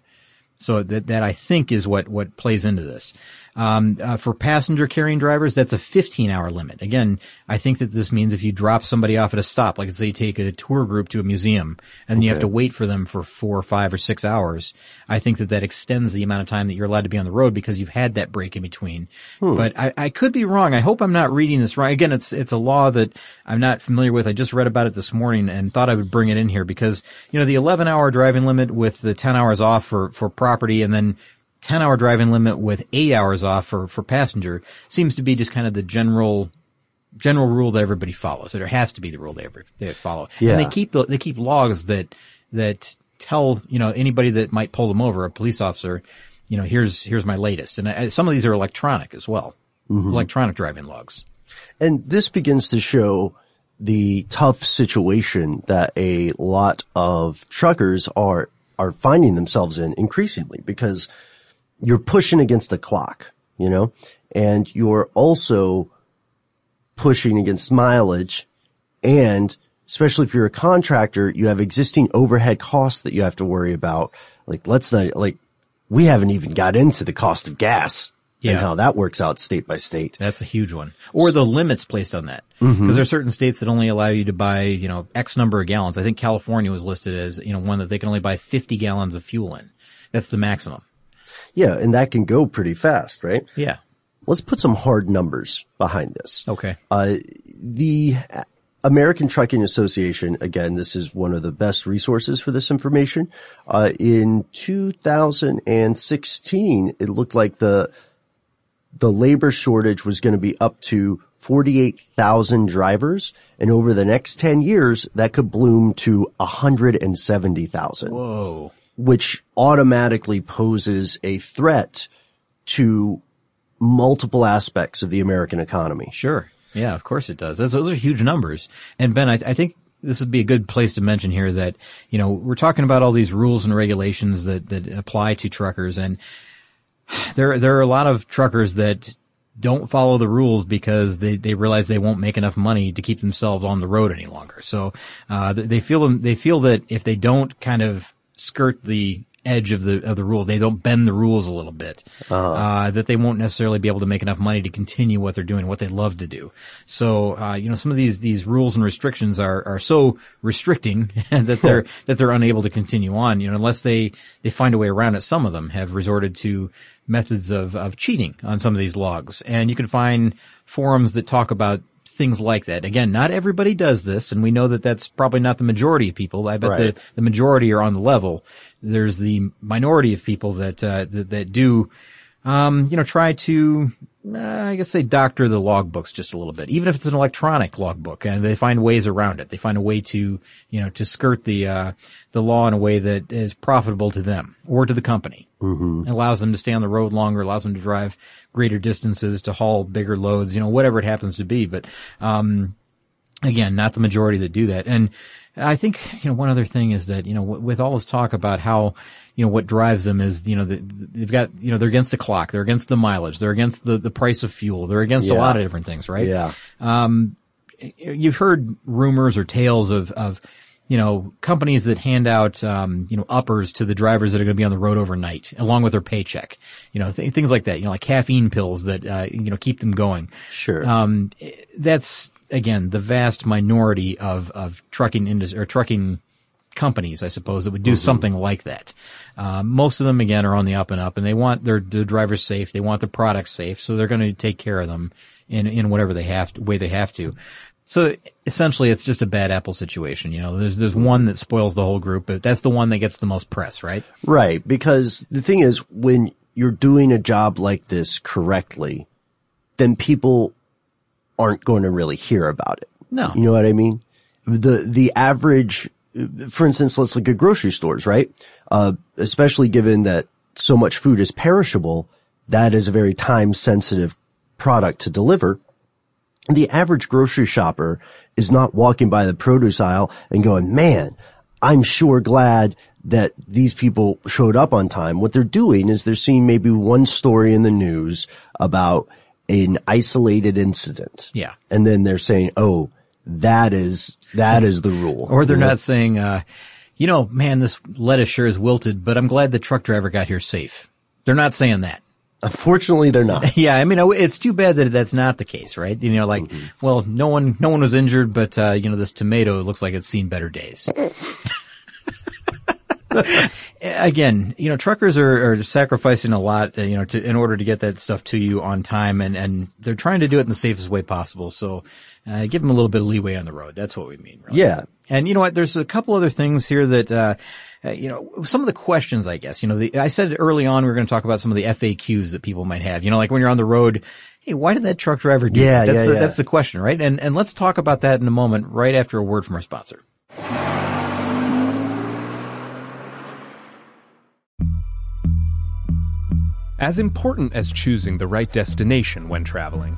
So that, that I think is what, what plays into this. Um, uh, for passenger carrying drivers, that's a 15 hour limit. Again, I think that this means if you drop somebody off at a stop, like say you take a tour group to a museum and you have to wait for them for four or five or six hours, I think that that extends the amount of time that you're allowed to be on the road because you've had that break in between. Hmm. But I, I could be wrong. I hope I'm not reading this wrong. Again, it's, it's a law that I'm not familiar with. I just read about it this morning and thought I would bring it in here because, you know, the 11 hour driving limit with the 10 hours off for, for property and then 10 hour driving limit with eight hours off for, for passenger seems to be just kind of the general, general rule that everybody follows. That it has to be the rule they ever, they follow. Yeah. And they keep, the, they keep logs that, that tell, you know, anybody that might pull them over, a police officer, you know, here's, here's my latest. And I, some of these are electronic as well. Mhm. Electronic driving logs. And this begins to show the tough situation that a lot of truckers are, are finding themselves in increasingly because you're pushing against the clock, you know, and you're also pushing against mileage and especially if you're a contractor, you have existing overhead costs that you have to worry about. Like, let's not, like, we haven't even got into the cost of gas Yeah. and how that works out state by state. That's a huge one. Or the limits placed on that. Because Mhm. there are certain states that only allow you to buy, you know, X number of gallons. I think California was listed as, you know, one that they can only buy 50 gallons of fuel in. That's the maximum. Yeah, and that can go pretty fast, right? Yeah. Let's put some hard numbers behind this. Okay. Uh, the American Trucking Association, again, this is one of the best resources for this information. Uh, in 2016, it looked like the, the labor shortage was going to be up to 48,000 drivers. And over the next 10 years, that could bloom to 170,000. Whoa. Which automatically poses a threat to multiple aspects of the American economy. Sure. Yeah, of course it does. Those, are huge numbers. And Ben, I, I think this would be a good place to mention here that, you know, we're talking about all these rules and regulations that, that apply to truckers and there, there are a lot of truckers that don't follow the rules because they, they realize they won't make enough money to keep themselves on the road any longer. So, uh, they feel they feel that if they don't kind of skirt the edge of the, of the rules, they don't bend the rules a little bit, uh, that they won't necessarily be able to make enough money to continue what they're doing, what they love to do. So, uh, you know, some of these, these rules and restrictions are, are so restricting that they're, that they're unable to continue on, you know, unless they, they find a way around it. Some of them have resorted to methods of, of cheating on some of these logs. And you can find forums that talk about things like that. Again, not everybody does this, and we know that that's probably not the majority of people. I bet Right. the, the majority are on the level. There's the minority of people that, uh, that, that do, um, you know, try to, uh, I guess say doctor the logbooks just a little bit, even if it's an electronic logbook and they find ways around it. They find a way to, you know, to skirt the, uh, the law in a way that is profitable to them or to the company. Mm-hmm. Allows them to stay on the road longer, allows them to drive greater distances, to haul bigger loads, you know, whatever it happens to be. But, um, again, not the majority that do that. And I think, you know, one other thing is that, you know, w- with all this talk about how, you know, what drives them is, you know, the, they've got, you know, they're against the clock, they're against the mileage, they're against the, the price of fuel, they're against a lot of different things, right? Yeah. Um, you've heard rumors or tales of, of, you know, companies that hand out, um, you know, uppers to the drivers that are going to be on the road overnight, along with their paycheck. You know, th- things like that. You know, like caffeine pills that, uh, you know, keep them going. Sure. Um, that's again the vast minority of of trucking industry or trucking companies, I suppose, that would do Mhm. something like that. Uh, most of them again are on the up and up, and they want their, their drivers safe. They want their products safe, so they're going to take care of them in in whatever they have to, way they have to. So essentially, it's just a bad apple situation. You know, there's there's one that spoils the whole group, but that's the one that gets the most press, right? Right. Because the thing is, when you're doing a job like this correctly, then people aren't going to really hear about it. No. You know what I mean? The, the average, for instance, let's look at grocery stores, right? Uh, especially given that so much food is perishable, that is a very time sensitive product to deliver. The average grocery shopper is not walking by the produce aisle and going, man, I'm sure glad that these people showed up on time. What they're doing is they're seeing maybe one story in the news about an isolated incident. Yeah. And then they're saying, oh, that is, that is the rule. Or they're not saying, uh, you know, man, this lettuce sure is wilted, but I'm glad the truck driver got here safe. They're not saying that. Unfortunately, they're not. yeah, I mean, it's too bad that that's not the case, right? You know, like, mm-hmm. well, no one, no one was injured, but uh, you know, this tomato looks like it's seen better days. Again, you know, truckers are, are sacrificing a lot, uh, you know, to, in order to get that stuff to you on time, and and they're trying to do it in the safest way possible. So, uh, give them a little bit of leeway on the road. That's what we mean. Really. Yeah. And you know what? There's a couple other things here that. Uh, uh, you know, some of the questions, I guess, you know, the, I said early on we are going to talk about some of the FAQs that people might have. You know, like when you're on the road, hey, why did that truck driver do yeah, that? That's, yeah, the, yeah. that's the question, right? And and let's talk about that in a moment, right after a word from our sponsor. As important as choosing the right destination when traveling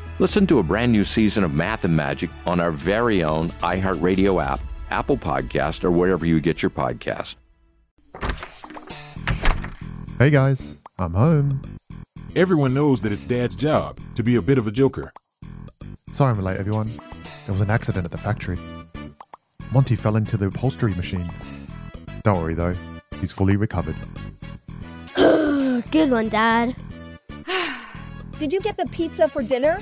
Listen to a brand new season of Math and Magic on our very own iHeartRadio app, Apple Podcast, or wherever you get your podcast. Hey guys, I'm home. Everyone knows that it's Dad's job to be a bit of a joker. Sorry I'm late, everyone. There was an accident at the factory. Monty fell into the upholstery machine. Don't worry though, he's fully recovered. Good one, Dad. Did you get the pizza for dinner?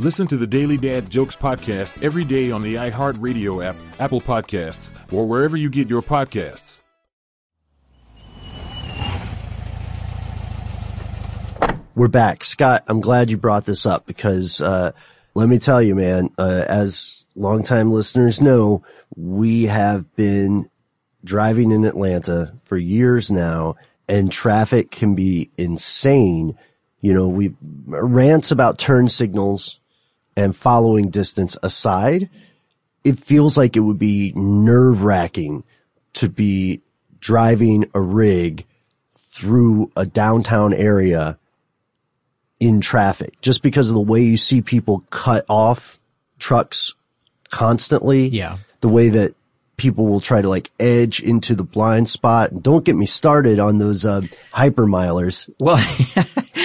Listen to the Daily Dad Jokes podcast every day on the iHeartRadio app, Apple Podcasts, or wherever you get your podcasts. We're back. Scott, I'm glad you brought this up because, uh, let me tell you, man, uh, as longtime listeners know, we have been driving in Atlanta for years now and traffic can be insane. You know, we rants about turn signals and following distance aside, it feels like it would be nerve wracking to be driving a rig through a downtown area in traffic just because of the way you see people cut off trucks constantly. Yeah. The way that people will try to like edge into the blind spot. Don't get me started on those uh, hypermilers. Well,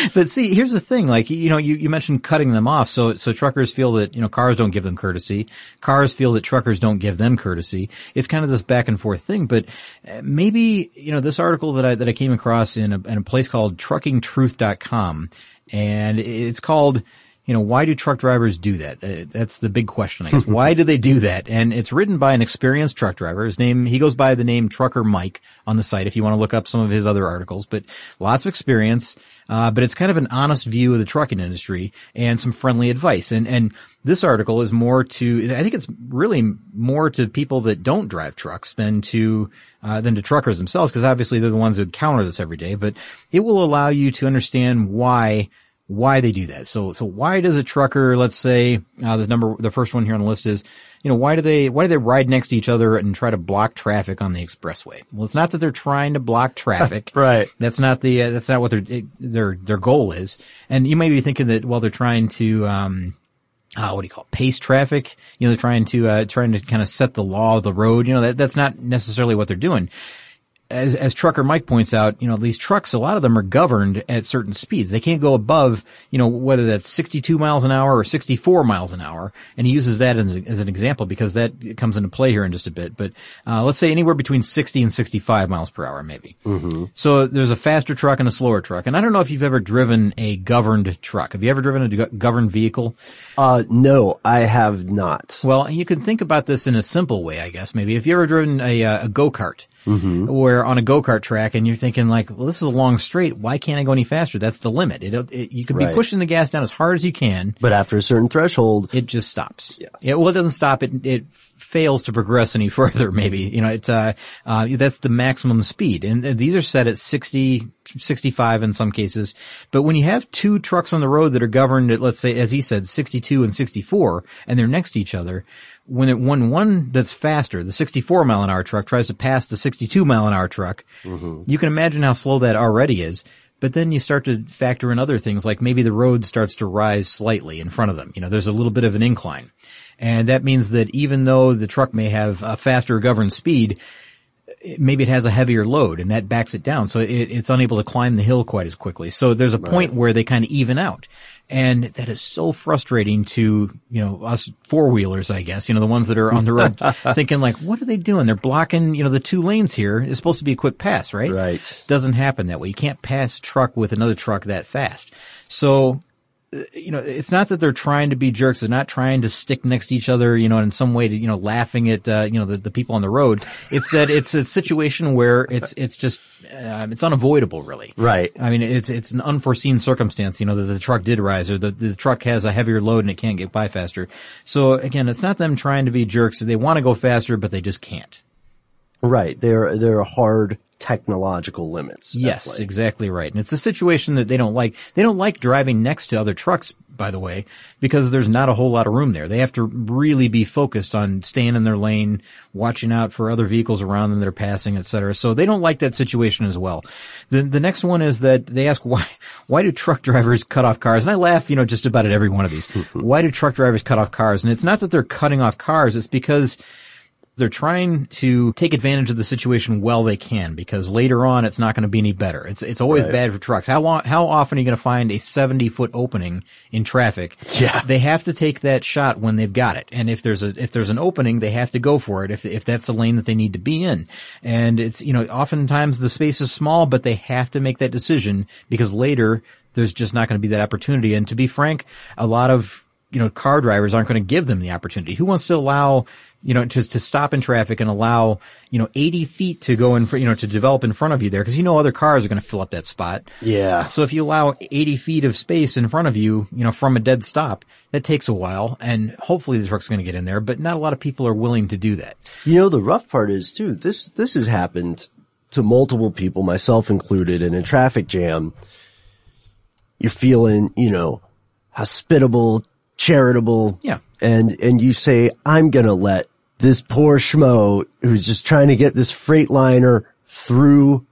but see, here's the thing. Like, you know, you, you mentioned cutting them off. So, so truckers feel that, you know, cars don't give them courtesy. Cars feel that truckers don't give them courtesy. It's kind of this back and forth thing. But uh, maybe, you know, this article that I, that I came across in a, in a place called truckingtruth.com and it's called, you know, why do truck drivers do that? Uh, that's the big question, I guess. why do they do that? And it's written by an experienced truck driver. His name, he goes by the name Trucker Mike on the site if you want to look up some of his other articles, but lots of experience. Uh, but it's kind of an honest view of the trucking industry and some friendly advice. And, and this article is more to, I think it's really more to people that don't drive trucks than to, uh, than to truckers themselves, because obviously they're the ones who encounter this every day, but it will allow you to understand why why they do that. So, so why does a trucker, let's say, uh, the number, the first one here on the list is, you know, why do they, why do they ride next to each other and try to block traffic on the expressway? Well, it's not that they're trying to block traffic. right. That's not the, uh, that's not what their, their, their goal is. And you may be thinking that, well, they're trying to, um, uh, what do you call it? pace traffic? You know, they're trying to, uh, trying to kind of set the law of the road. You know, that, that's not necessarily what they're doing as, as trucker Mike points out, you know, these trucks, a lot of them are governed at certain speeds. They can't go above, you know, whether that's 62 miles an hour or 64 miles an hour. And he uses that as, as an example because that comes into play here in just a bit. But, uh, let's say anywhere between 60 and 65 miles per hour, maybe. Mm-hmm. So there's a faster truck and a slower truck. And I don't know if you've ever driven a governed truck. Have you ever driven a governed vehicle? Uh, no, I have not. Well, you can think about this in a simple way, I guess, maybe. If you ever driven a, a go-kart, Mm-hmm. where on a go-kart track and you're thinking like, well, this is a long straight. Why can't I go any faster? That's the limit. It, it you could be pushing the gas down as hard as you can. But after a certain threshold, it just stops. Yeah. well, it doesn't stop. It, it fails to progress any further, maybe. You know, it's, uh, uh, that's the maximum speed. And uh, these are set at 60, 65 in some cases. But when you have two trucks on the road that are governed at, let's say, as he said, 62 and 64, and they're next to each other, when it, when one that's faster, the 64 mile an hour truck tries to pass the 62 mile an hour truck, Mm-hmm. you can imagine how slow that already is. But then you start to factor in other things, like maybe the road starts to rise slightly in front of them. You know, there's a little bit of an incline. And that means that even though the truck may have a faster governed speed, maybe it has a heavier load and that backs it down. So it, it's unable to climb the hill quite as quickly. So there's a point where they kind of even out. And that is so frustrating to, you know, us four wheelers, I guess, you know, the ones that are on the road thinking like, what are they doing? They're blocking, you know, the two lanes here. It's supposed to be a quick pass, right? Right. Doesn't happen that way. You can't pass truck with another truck that fast. So, you know, it's not that they're trying to be jerks. They're not trying to stick next to each other, you know, in some way to, you know, laughing at, uh, you know, the, the people on the road. It's that it's a situation where it's, it's just, um, it's unavoidable really. Right. I mean, it's, it's an unforeseen circumstance, you know, that the truck did rise or the, the truck has a heavier load and it can't get by faster. So again, it's not them trying to be jerks. They want to go faster, but they just can't. right, there are hard technological limits. Yes, exactly right. And it's a situation that they don't like. They don't like driving next to other trucks, by the way, because there's not a whole lot of room there. They have to really be focused on staying in their lane, watching out for other vehicles around them that are passing, et cetera. So they don't like that situation as well. The, the next one is that they ask why, why do truck drivers cut off cars? And I laugh, you know, just about at every one of these. why do truck drivers cut off cars? And it's not that they're cutting off cars, it's because they're trying to take advantage of the situation well they can because later on it's not going to be any better. It's it's always Right. bad for trucks. How long how often are you going to find a 70 foot opening in traffic? Yeah. They have to take that shot when they've got it. And if there's a if there's an opening, they have to go for it if if that's the lane that they need to be in. And it's you know oftentimes the space is small but they have to make that decision because later there's just not going to be that opportunity and to be frank, a lot of you know, car drivers aren't going to give them the opportunity. Who wants to allow, you know, to, to stop in traffic and allow, you know, 80 feet to go in, fr- you know, to develop in front of you there? Cause you know other cars are going to fill up that spot. Yeah. So if you allow 80 feet of space in front of you, you know, from a dead stop, that takes a while and hopefully the truck's going to get in there, but not a lot of people are willing to do that. You know, the rough part is too, this, this has happened to multiple people, myself included, in a traffic jam. You're feeling, you know, hospitable, charitable. Yeah. And, and you say, I'm gonna let this poor schmo who's just trying to get this freight liner through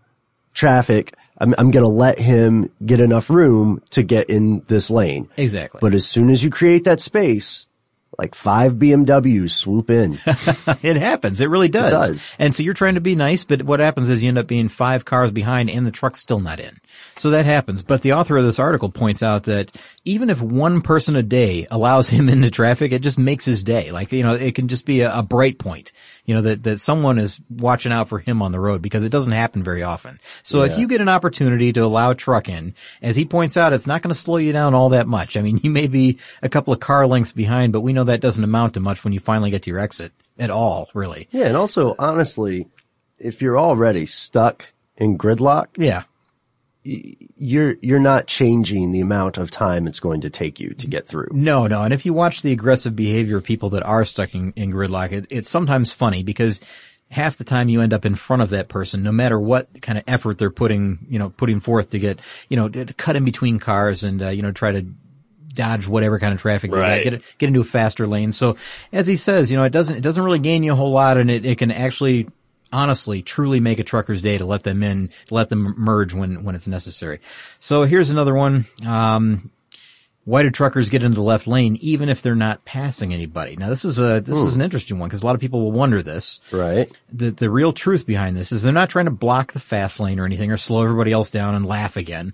traffic, I'm, I'm gonna let him get enough room to get in this lane. Exactly. But as soon as you create that space, like five BMWs swoop in. it happens. It really does. It does. And so you're trying to be nice, but what happens is you end up being five cars behind and the truck's still not in. So that happens. But the author of this article points out that even if one person a day allows him into traffic, it just makes his day. Like, you know, it can just be a, a bright point, you know, that, that someone is watching out for him on the road because it doesn't happen very often. So if you get an opportunity to allow a truck in, as he points out, it's not going to slow you down all that much. I mean, you may be a couple of car lengths behind, but we know that doesn't amount to much when you finally get to your exit at all, really. Yeah, and also honestly, if you're already stuck in gridlock, yeah, you're you're not changing the amount of time it's going to take you to get through. No, no. And if you watch the aggressive behavior of people that are stuck in, in gridlock, it, it's sometimes funny because half the time you end up in front of that person, no matter what kind of effort they're putting, you know, putting forth to get, you know, to cut in between cars and, uh, you know, try to dodge whatever kind of traffic they Right. got, get, get into a faster lane. So as he says, you know, it doesn't, it doesn't really gain you a whole lot and it, it can actually honestly truly make a trucker's day to let them in, to let them merge when, when it's necessary. So here's another one. Um, why do truckers get into the left lane even if they're not passing anybody? Now this is a this is Hmm. an interesting one because a lot of people will wonder this. Right. The the real truth behind this is they're not trying to block the fast lane or anything or slow everybody else down and laugh again.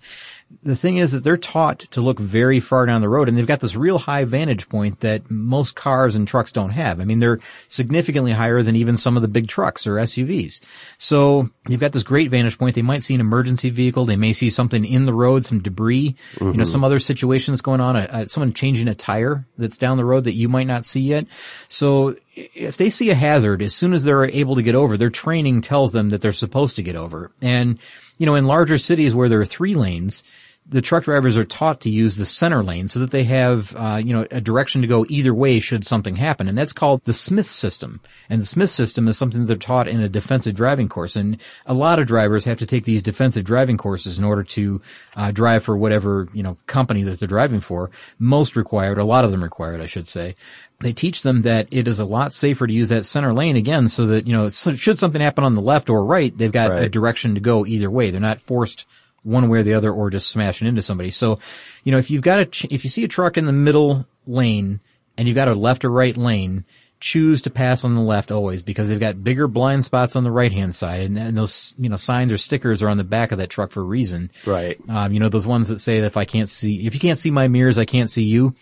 The thing is that they're taught to look very far down the road and they've got this real high vantage point that most cars and trucks don't have. I mean, they're significantly higher than even some of the big trucks or SUVs. So they've got this great vantage point. They might see an emergency vehicle. They may see something in the road, some debris, you know, Mhm. some other situation that's going on, a, a, someone changing a tire that's down the road that you might not see yet. So if they see a hazard, as soon as they're able to get over, their training tells them that they're supposed to get over. And, you know, in larger cities where there are three lanes, the truck drivers are taught to use the center lane so that they have, uh, you know, a direction to go either way should something happen. And that's called the Smith system. And the Smith system is something that they're taught in a defensive driving course. And a lot of drivers have to take these defensive driving courses in order to, uh, drive for whatever, you know, company that they're driving for. Most required, a lot of them required, I should say. They teach them that it is a lot safer to use that center lane again so that, you know, so should something happen on the left or right, they've got a direction to go either way. They're not forced one way or the other or just smashing into somebody. So, you know, if you've got a, ch- if you see a truck in the middle lane and you've got a left or right lane, choose to pass on the left always because they've got bigger blind spots on the right hand side and, and those, you know, signs or stickers are on the back of that truck for a reason. Right. Um, you know, those ones that say that if I can't see, if you can't see my mirrors, I can't see you.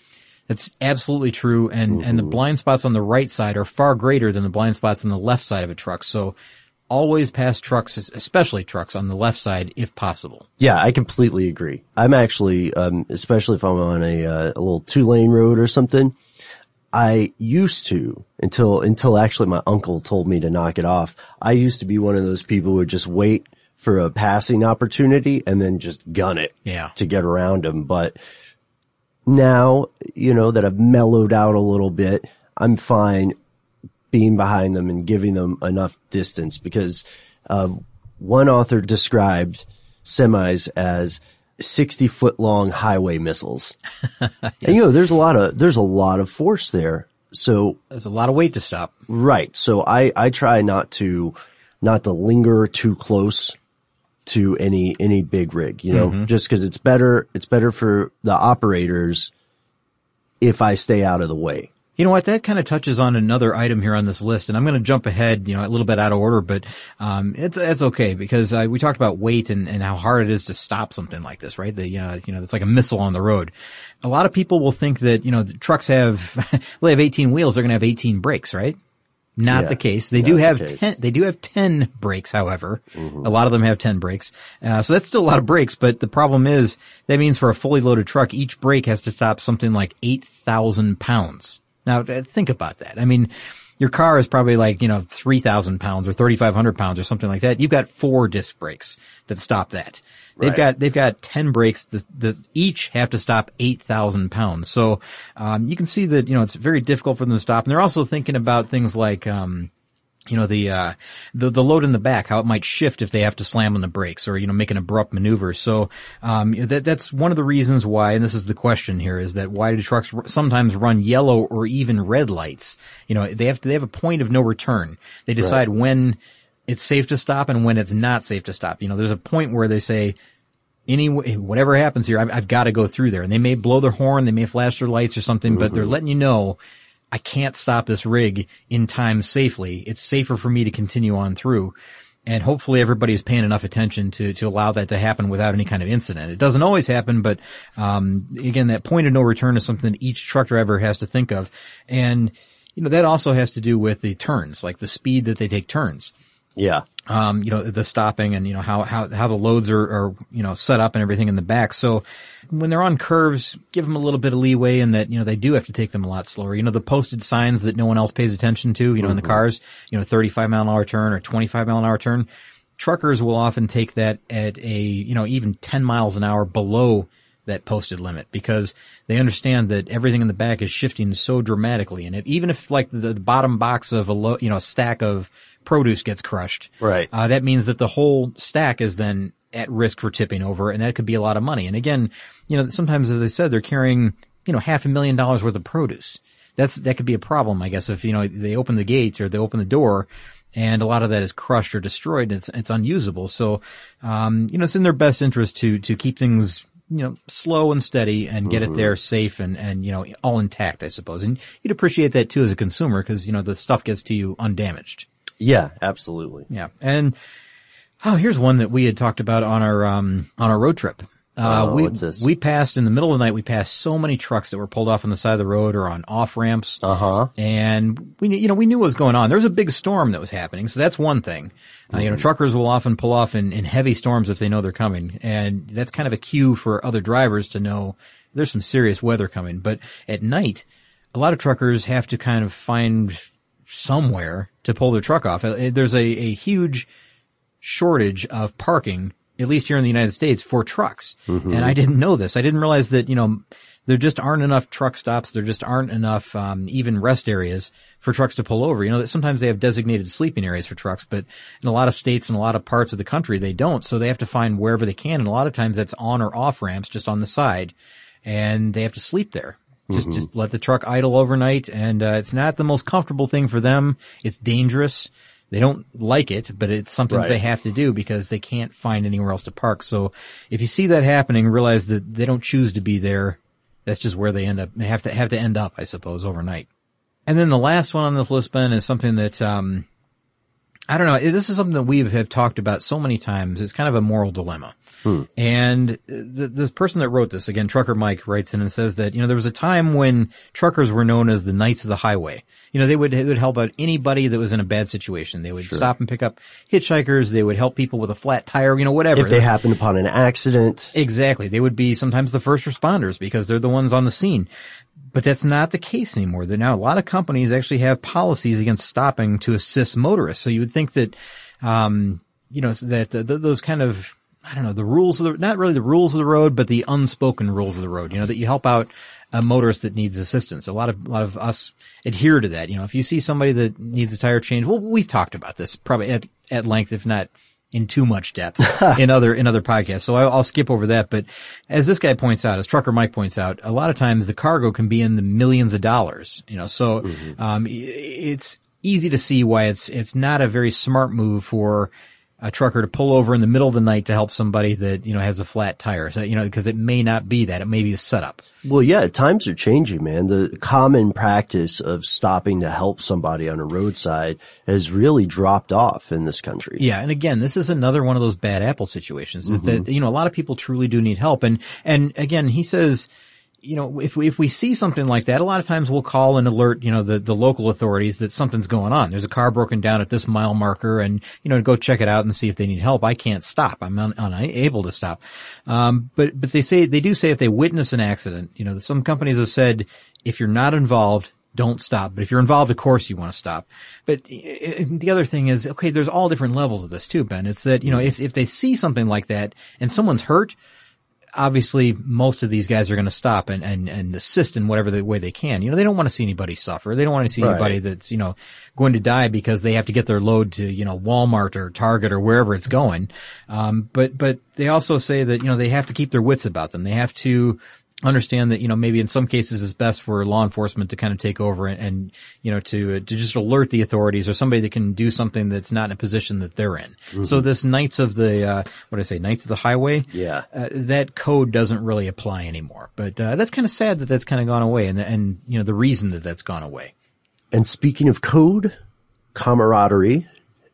That's absolutely true. And, and the blind spots on the right side are far greater than the blind spots on the left side of a truck. So always pass trucks, especially trucks on the left side if possible. Yeah, I completely agree. I'm actually, um, especially if I'm on a, uh, a little two lane road or something, I used to until, until actually my uncle told me to knock it off. I used to be one of those people who would just wait for a passing opportunity and then just gun it Yeah. to get around them. But now, you know, that I've mellowed out a little bit, I'm fine being behind them and giving them enough distance because, uh, one author described semis as 60 foot long highway missiles. And you know, there's a lot of, there's a lot of force there. So there's a lot of weight to stop. Right. So I, I try not to, not to linger too close to any, any big rig, you know, Mhm. just cause it's better, it's better for the operators if I stay out of the way. You know what? That kind of touches on another item here on this list, and I'm going to jump ahead, you know, a little bit out of order, but um, it's it's okay because uh, we talked about weight and, and how hard it is to stop something like this, right? The uh, you know, it's like a missile on the road. A lot of people will think that you know the trucks have well, they have 18 wheels, they're going to have 18 brakes, right? Not Yeah, the case. They do have. Mm-hmm. 10, they do have 10 brakes, however. A lot of them have 10 brakes. Uh, so that's still a lot of brakes, but the problem is that means for a fully loaded truck, each brake has to stop something like 8,000 pounds. Now, think about that. I mean, your car is probably like, you know, 3,000 pounds or 3,500 pounds or something like that. You've got four disc brakes that stop that. They've Right. got, they've got 10 brakes that, that each have to stop 8,000 pounds. So, um, you can see that, you know, it's very difficult for them to stop. And they're also thinking about things like, um, you know, the, uh, the, the load in the back, how it might shift if they have to slam on the brakes or, you know, make an abrupt maneuver. So, um, that, that's one of the reasons why, and this is the question here, is that why do trucks r- sometimes run yellow or even red lights? You know, they have to, they have a point of no return. They decide when it's safe to stop and when it's not safe to stop. You know, there's a point where they say, any whatever happens here, I've, I've got to go through there. And they may blow their horn, they may flash their lights or something, but they're letting you know I can't stop this rig in time safely. It's safer for me to continue on through. And hopefully everybody's paying enough attention to, to allow that to happen without any kind of incident. It doesn't always happen, but, um, again, that point of no return is something that each truck driver has to think of. And, you know, that also has to do with the turns, like the speed that they take turns. Yeah. Um, you know, the stopping and, you know, how, how, how the loads are, are, you know, set up and everything in the back. So when they're on curves, give them a little bit of leeway in that, you know, they do have to take them a lot slower. You know, the posted signs that no one else pays attention to, you know, in the Mhm. cars, you know, 35 mile an hour turn or 25 mile an hour turn. Truckers will often take that at a, you know, even 10 miles an hour below that posted limit because they understand that everything in the back is shifting so dramatically. And if, even if like the, the bottom box of a low, you know, a stack of produce gets crushed, Right. uh, that means that the whole stack is then at risk for tipping over, and that could be a lot of money. And again, you know, sometimes, as I said, they're carrying, you know, half a million dollars worth of produce. That's, that could be a problem, I guess, if, you know, they open the gates or they open the door and a lot of that is crushed or destroyed. It's, it's unusable. So, um, you know, it's in their best interest to, to keep things, you know, slow and steady and get Mhm. it there safe and, and, you know, all intact, I suppose. And you'd appreciate that too as a consumer because, you know, the stuff gets to you undamaged. Yeah, absolutely. Yeah. And oh, here's one that we had talked about on our um on our road trip. Uh, Oh, we, what's this? we passed in the middle of the night. We passed so many trucks that were pulled off on the side of the road or on off ramps. Uh huh. And we, you know, we knew what was going on. There was a big storm that was happening, so that's one thing. Uh, you know, truckers will often pull off in, in heavy storms if they know they're coming, and that's kind of a cue for other drivers to know there's some serious weather coming. But at night, a lot of truckers have to kind of find somewhere to pull their truck off. Uh, There's a, a huge shortage of parking, at least here in the United States, for trucks. Mhm. And I didn't know this. I didn't realize that, you know, there just aren't enough truck stops. There just aren't enough, um, even rest areas for trucks to pull over. You know, that sometimes they have designated sleeping areas for trucks, but in a lot of states and a lot of parts of the country, they don't. So they have to find wherever they can. And a lot of times that's on or off ramps just on the side and they have to sleep there. Just, Mhm. just let the truck idle overnight. And, uh, it's not the most comfortable thing for them. It's dangerous. They don't like it, but it's something that Right. they have to do because they can't find anywhere else to park. So if you see that happening, realize that they don't choose to be there. That's just where they end up. They have to have to end up, I suppose, overnight. And then the last one on this list, Ben, is something that um, I don't know. This is something that we have talked about so many times. It's kind of a moral dilemma. Hmm. And the, the person that wrote this, again, Trucker Mike writes in and says that, you know, there was a time when truckers were known as the knights of the highway. You know, they would, they would help out anybody that was in a bad situation. They would Sure. stop and pick up hitchhikers. They would help people with a flat tire, you know, whatever. If they happened upon an accident. Exactly. They would be sometimes the first responders because they're the ones on the scene. But that's not the case anymore. That now a lot of companies actually have policies against stopping to assist motorists. So you would think that, um, you know, that the, the, those kind of, I don't know, the rules of the, not really the rules of the road, but the unspoken rules of the road, you know, that you help out a motorist that needs assistance. A lot of, a lot of us adhere to that. You know, if you see somebody that needs a tire change, well, we've talked about this probably at, at length, if not in too much depth in other, in other podcasts. So I'll, I'll skip over that. But as this guy points out, as Trucker Mike points out, a lot of times the cargo can be in the millions of dollars, you know, so, um, it's easy to see why it's, it's not a very smart move for a trucker to pull over in the middle of the night to help somebody that, you know, has a flat tire. So, you know, because it may not be that. It may be a setup. Well, yeah, times are changing, man. The common practice of stopping to help somebody on a roadside has really dropped off in this country. Yeah, and again, this is another one of those bad apple situations that, Mhm. that you know a lot of people truly do need help, and and again, he says, you know, if we if we see something like that, a lot of times we'll call and alert you know the the local authorities that something's going on. There's a car broken down at this mile marker, and you know go check it out and see if they need help. I can't stop. I'm un, unable to stop. Um, but but they say they do say if they witness an accident, you know, some companies have said if you're not involved, don't stop. But if you're involved, of course you want to stop. But uh, the other thing is, okay, there's all different levels of this too, Ben. It's that, you know, if, if they see something like that and someone's hurt, obviously most of these guys are going to stop and, and, and assist in whatever the way they can. You know, they don't want to see anybody suffer. They don't want to see Right. anybody that's, you know, going to die because they have to get their load to, you know, Walmart or Target or wherever it's going. Um, but, but they also say that, you know, they have to keep their wits about them. They have to, understand that you know maybe in some cases it's best for law enforcement to kind of take over and, and you know to to just alert the authorities or somebody that can do something that's not in a position that they're in. Mhm. So this Knights of the uh, what do I say Knights of the Highway? Yeah. Uh, that code doesn't really apply anymore. But uh, that's kind of sad that that's kind of gone away and and you know the reason that that's gone away. And speaking of code, camaraderie,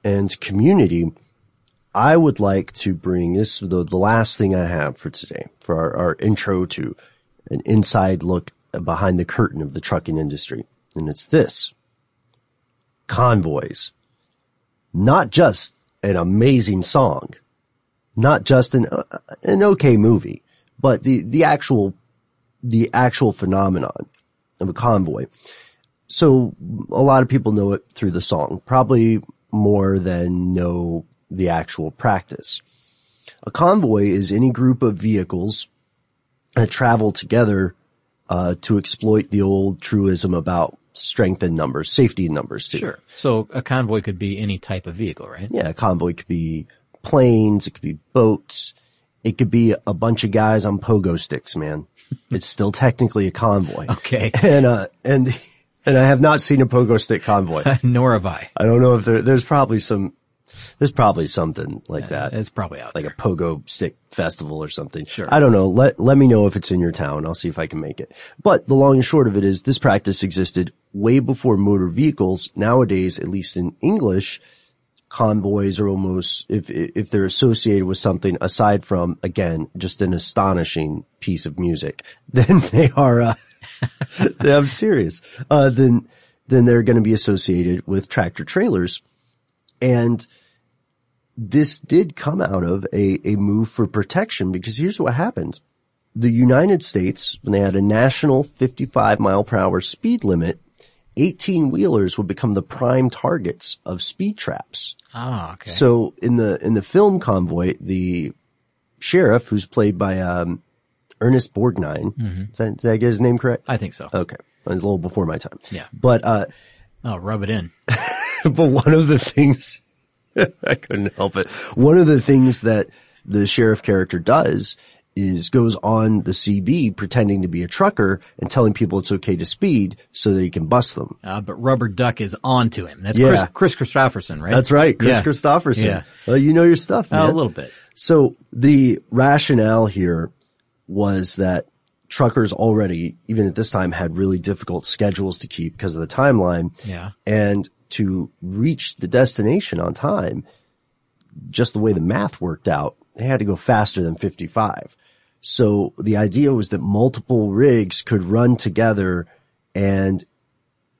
and community, I would like to bring this the, the last thing I have for today for our, our intro to an inside look behind the curtain of the trucking industry. And it's this. Convoys. Not just an amazing song, not just an, uh, an okay movie, but the, the actual, the actual phenomenon of a convoy. So a lot of people know it through the song, probably more than know the actual practice. A convoy is any group of vehicles that travel together uh, to exploit the old truism about strength in numbers, safety in numbers too. Sure. So a convoy could be any type of vehicle, right? Yeah, a convoy could be planes, it could be boats, it could be a bunch of guys on pogo sticks, man. it's still technically a convoy. Okay. And uh and and I have not seen a pogo stick convoy. Nor have I. I don't know if there there's probably some there's probably something like that. It's probably out like there. a pogo stick festival or something. Sure. I don't know. Let let me know if it's in your town. I'll see if I can make it. But the long and short of it is this practice existed way before motor vehicles. Nowadays, at least in English, convoys are almost if if they're associated with something aside from again just an astonishing piece of music, then they are. Uh, I'm serious. Uh, then then they're going to be associated with tractor trailers, and this did come out of a, a move for protection because here's what happens. The United States, when they had a national 55 mile per hour speed limit, 18 wheelers would become the prime targets of speed traps. Ah, okay. So in the, in the film convoy, the sheriff who's played by, um, Ernest Borgnine, Mhm. is that, did I get his name correct? I think so. Okay. It was a little before my time. Yeah. But, uh, Oh, rub it in. but one of the things I couldn't help it. One of the things that the sheriff character does is goes on the CB pretending to be a trucker and telling people it's okay to speed so that he can bust them. Uh, but Rubber Duck is on to him. That's Yeah. Kris, Kris Kristofferson, right? That's right, Kris Yeah. Kristofferson. Yeah. Well, you know your stuff, Uh, a little bit. So the rationale here was that truckers already, even at this time, had really difficult schedules to keep because of the timeline. Yeah. And to reach the destination on time, just the way the math worked out, they had to go faster than 55. So the idea was that multiple rigs could run together and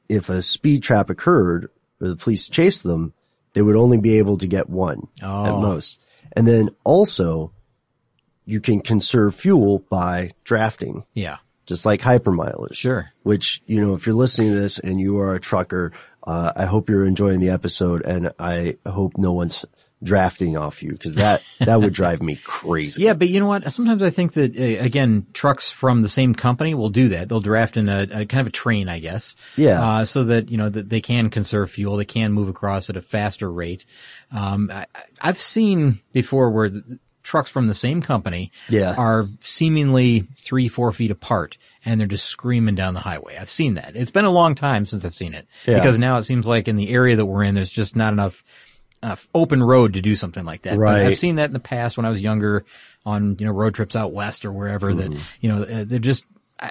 if a speed trap occurred or the police chased them, they would only be able to get one at Oh. most. And then also you can conserve fuel by drafting Yeah. just like hypermileage. Sure. Which, you know, if you're listening to this and you are a trucker, uh, I hope you're enjoying the episode and I hope no one's drafting off you because that, that would drive me crazy. Yeah, but you know what? Sometimes I think that uh, again, trucks from the same company will do that. They'll draft in a, a kind of a train, I guess. Yeah. Uh, so that you know that they can conserve fuel, they can move across at a faster rate. Um, I, I've seen before where the, trucks from the same company Yeah. are seemingly three, four feet apart, and they're just screaming down the highway. I've seen that. It's been a long time since I've seen it Yeah. because now it seems like in the area that we're in, there's just not enough uh, open road to do something like that. But Right. I've seen that in the past when I was younger on, you know, road trips out west or wherever that, you know, uh, they're just,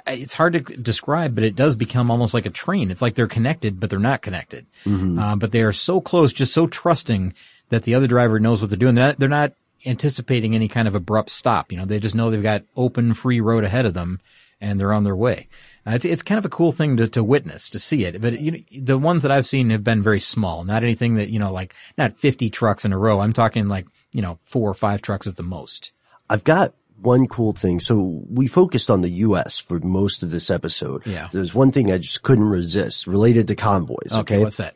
it's hard to describe, but it does become almost like a train. It's like they're connected, but they're not connected. Mhm. Uh, but they are so close, just so trusting that the other driver knows what they're doing. They're not, they're not anticipating any kind of abrupt stop. You know, they just know they've got open, free road ahead of them and they're on their way. Uh, it's, it's kind of a cool thing to, to witness, to see it. But you know, the ones that I've seen have been very small, not anything that, you know, like not 50 trucks in a row. I'm talking like, you know, four or five trucks at the most. I've got one cool thing. So we focused on the U.S. for most of this episode. Yeah. There's one thing I just couldn't resist related to convoys. Okay, Okay. what's that?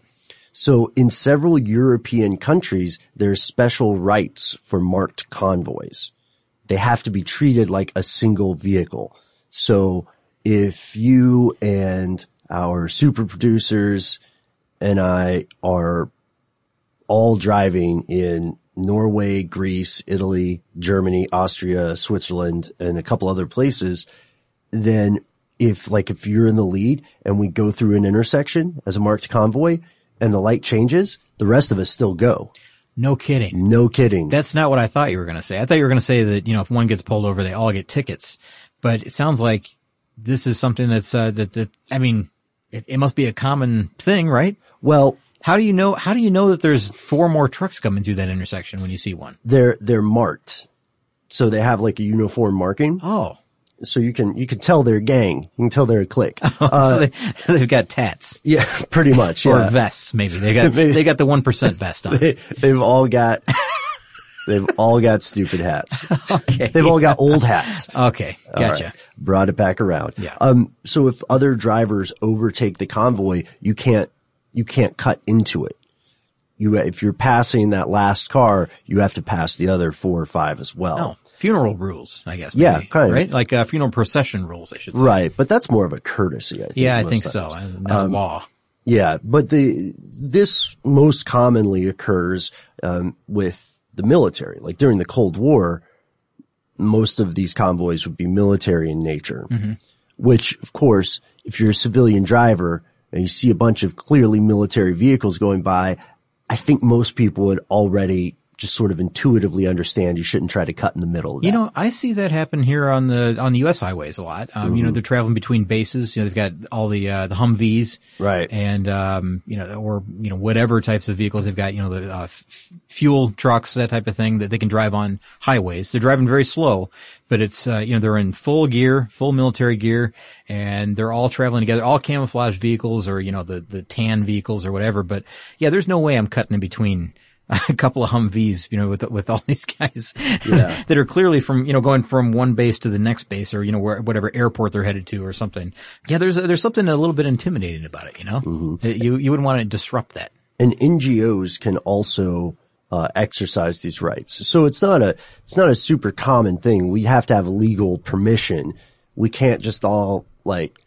So in several European countries, there's special rights for marked convoys. They have to be treated like a single vehicle. So if you and our super producers and I are all driving in Norway, Greece, Italy, Germany, Austria, Switzerland, and a couple other places, then if like if you're in the lead and we go through an intersection as a marked convoy and the light changes, the rest of us still go. No kidding. No kidding. That's not what I thought you were going to say. I thought you were going to say that, you know, if one gets pulled over, they all get tickets. But it sounds like this is something that's, uh, that, that, I mean, It, it must be a common thing, right? Well, how do you know? How do you know that there's four more trucks coming through that intersection when you see one? They're they're marked, so they have like a uniform marking. Oh, so you can you can tell they're a gang. You can tell they're a clique. Uh, so they, they've got tats. Yeah, pretty much. or Yeah. vests, maybe they got they got the one percent vest on. they, they've all got they've all got stupid hats. okay. They've all got old hats. Okay, gotcha. right. Brought it back around. Yeah. Um, so if other drivers overtake the convoy, you can't, you can't cut into it. You, if you're passing that last car, you have to pass the other four or five as well. Oh, funeral rules, I guess. Yeah, maybe, kind of. right, like uh, funeral procession rules, I should say. Right. But that's more of a courtesy, I think. Yeah, I think so. times. Uh, Not Um, law. Yeah, but the this most commonly occurs um, with the military. Like during the Cold War, most of these convoys would be military in nature. Mhm. Which, of course, if you're a civilian driver and you see a bunch of clearly military vehicles going by, I think most people would already just sort of intuitively understand you shouldn't try to cut in the middle. You know, I see that happen here on the on the U.S. highways a lot. Um, You know, Mhm. they're traveling between bases. You know, they've got all the uh, the Humvees, right? And um, you know, or you know, whatever types of vehicles they've got. You know, the uh, f- fuel trucks, that type of thing that they can drive on highways. They're driving very slow, but it's uh, you know they're in full gear, full military gear, and they're all traveling together, all camouflage vehicles or you know the the tan vehicles or whatever. But yeah, there's no way I'm cutting in between. A couple of Humvees, you know, with with all these guys Yeah. that are clearly from you know going from one base to the next base or you know where, whatever airport they're headed to or something. Yeah, there's there's something a little bit intimidating about it. You know, Mm-hmm. You you wouldn't want to disrupt that. and NGOs can also uh, exercise these rights. So it's not a it's not a super common thing. We have to have legal permission. We can't just all like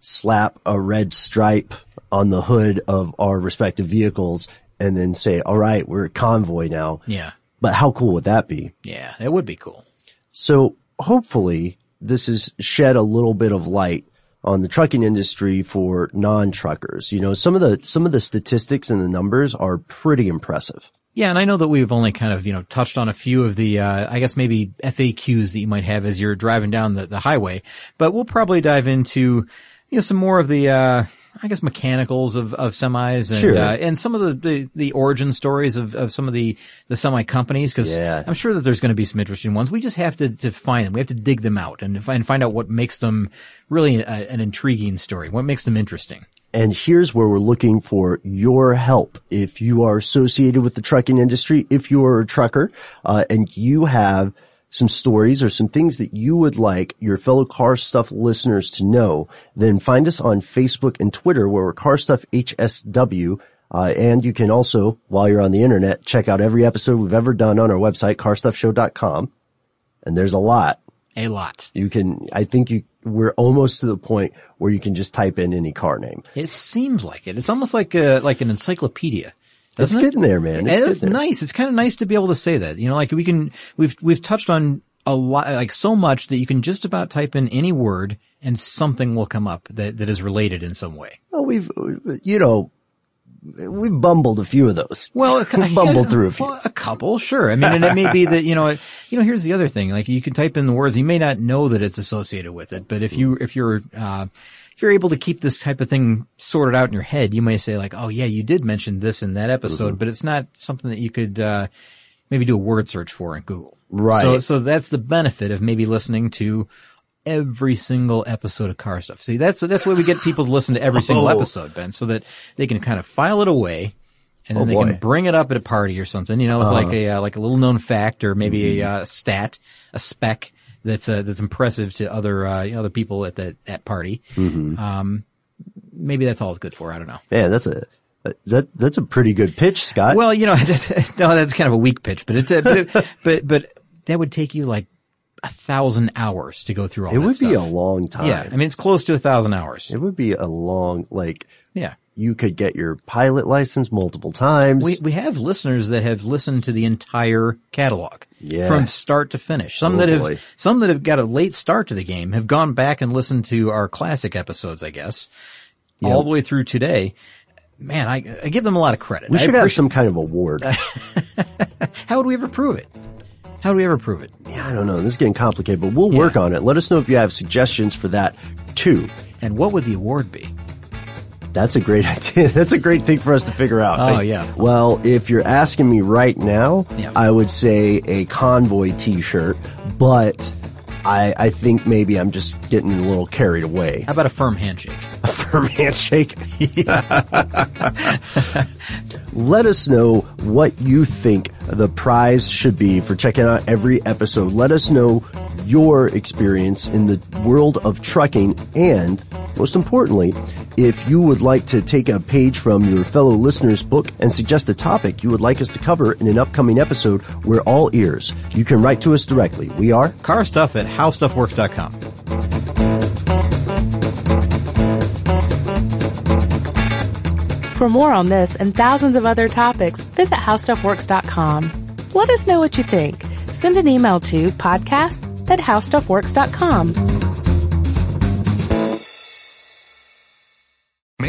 slap a red stripe on the hood of our respective vehicles and then say, "All right, we're a convoy now." Yeah, But how cool would that be? yeah, that would be cool. So hopefully this has shed a little bit of light on the trucking industry for non-truckers. You know, some of the, some of the statistics and the numbers are pretty impressive. Yeah, and I know that we've only kind of, you know, touched on a few of the, uh, I guess maybe FAQs that you might have as you're driving down the, the highway, but we'll probably dive into, you know, some more of the, uh, I guess mechanicals of, of semis and, Sure. uh, and some of the, the, the origin stories of, of some of the, the semi companies because Yeah. I'm sure that there's going to be some interesting ones. We just have to, to find them. We have to dig them out and find, find out what makes them really a, an intriguing story, what makes them interesting. And here's where we're looking for your help. If you are associated with the trucking industry, if you are a trucker, uh, and you have some stories or some things that you would like your fellow car stuff listeners to know, then find us on Facebook and Twitter where we're car stuff HSW. Uh, and you can also, while you're on the internet, check out every episode we've ever done on our website, carstuffshow.com. And there's a lot. A lot. You can, I think you, we're almost to the point where you can just type in any car name. It seems like it. It's almost like a, like an encyclopedia. It's it? getting there, man. It's it's there. nice. It's kind of nice to be able to say that. You know, like we can, we've, we've touched on a lot, like so much that you can just about type in any word and something will come up that, that is related in some way. Well, we've, you know, we've bumbled a few of those. Well, we've bumbled through a few. Well, a couple, sure. I mean, and it may be that, you know, you know, here's the other thing. Like you can type in the words, you may not know that it's associated with it, but if you, if you're, uh, if you're able to keep this type of thing sorted out in your head, you may say like, oh yeah, you did mention this in that episode, Mm-hmm. but it's not something that you could, uh, maybe do a word search for in Google. Right. So, so that's the benefit of maybe listening to every single episode of Car Stuff. See, that's, that's why we get people to listen to every single Oh. episode, Ben, so that they can kind of file it away and then Oh, they boy. can bring it up at a party or something, you know, Uh-huh. like a, uh, like a little known fact or maybe Mhm. a, uh, stat, a spec that's, uh, that's impressive to other, uh, you know, other people at that, that party. Mhm. Um, maybe that's all it's good for. I don't know. Yeah, that's a, that, that's a pretty good pitch, Scott. Well, you know, that's, no, that's kind of a weak pitch, but it's a, but, it- but, but that would take you like a thousand hours to go through all this. it would be a long time. Yeah. I mean, it's close to a thousand hours. It would be a long, like, Yeah. You could get your pilot license multiple times. We, we have listeners that have listened to the entire catalog. Yeah. From start to finish. Some Oh, that have, some that have got a late start to the game have gone back and listened to our classic episodes, I guess, Yeah. all the way through today. Man, I, I give them a lot of credit. we should have some kind of award. How would we ever prove it? How do we ever prove it? yeah, I don't know. This is getting complicated, but we'll work on it. Let us know if you have suggestions for that too. And what would the award be? That's a great idea. That's a great thing for us to figure out. Oh, yeah. Well, if you're asking me right now, Yeah. I would say a convoy t-shirt, but I, I think maybe I'm just getting a little carried away. How about a firm handshake? A firm handshake? Let us know what you think the prize should be for checking out every episode. Let us know your experience in the world of trucking and most importantly, if you would like to take a page from your fellow listeners' book and suggest a topic you would like us to cover in an upcoming episode, we're all ears. You can write to us directly. We are car stuff at howstuffworks.com. For more on this and thousands of other topics, visit howstuffworks.com. Let us know what you think. Send an email to podcast at howstuffworks.com.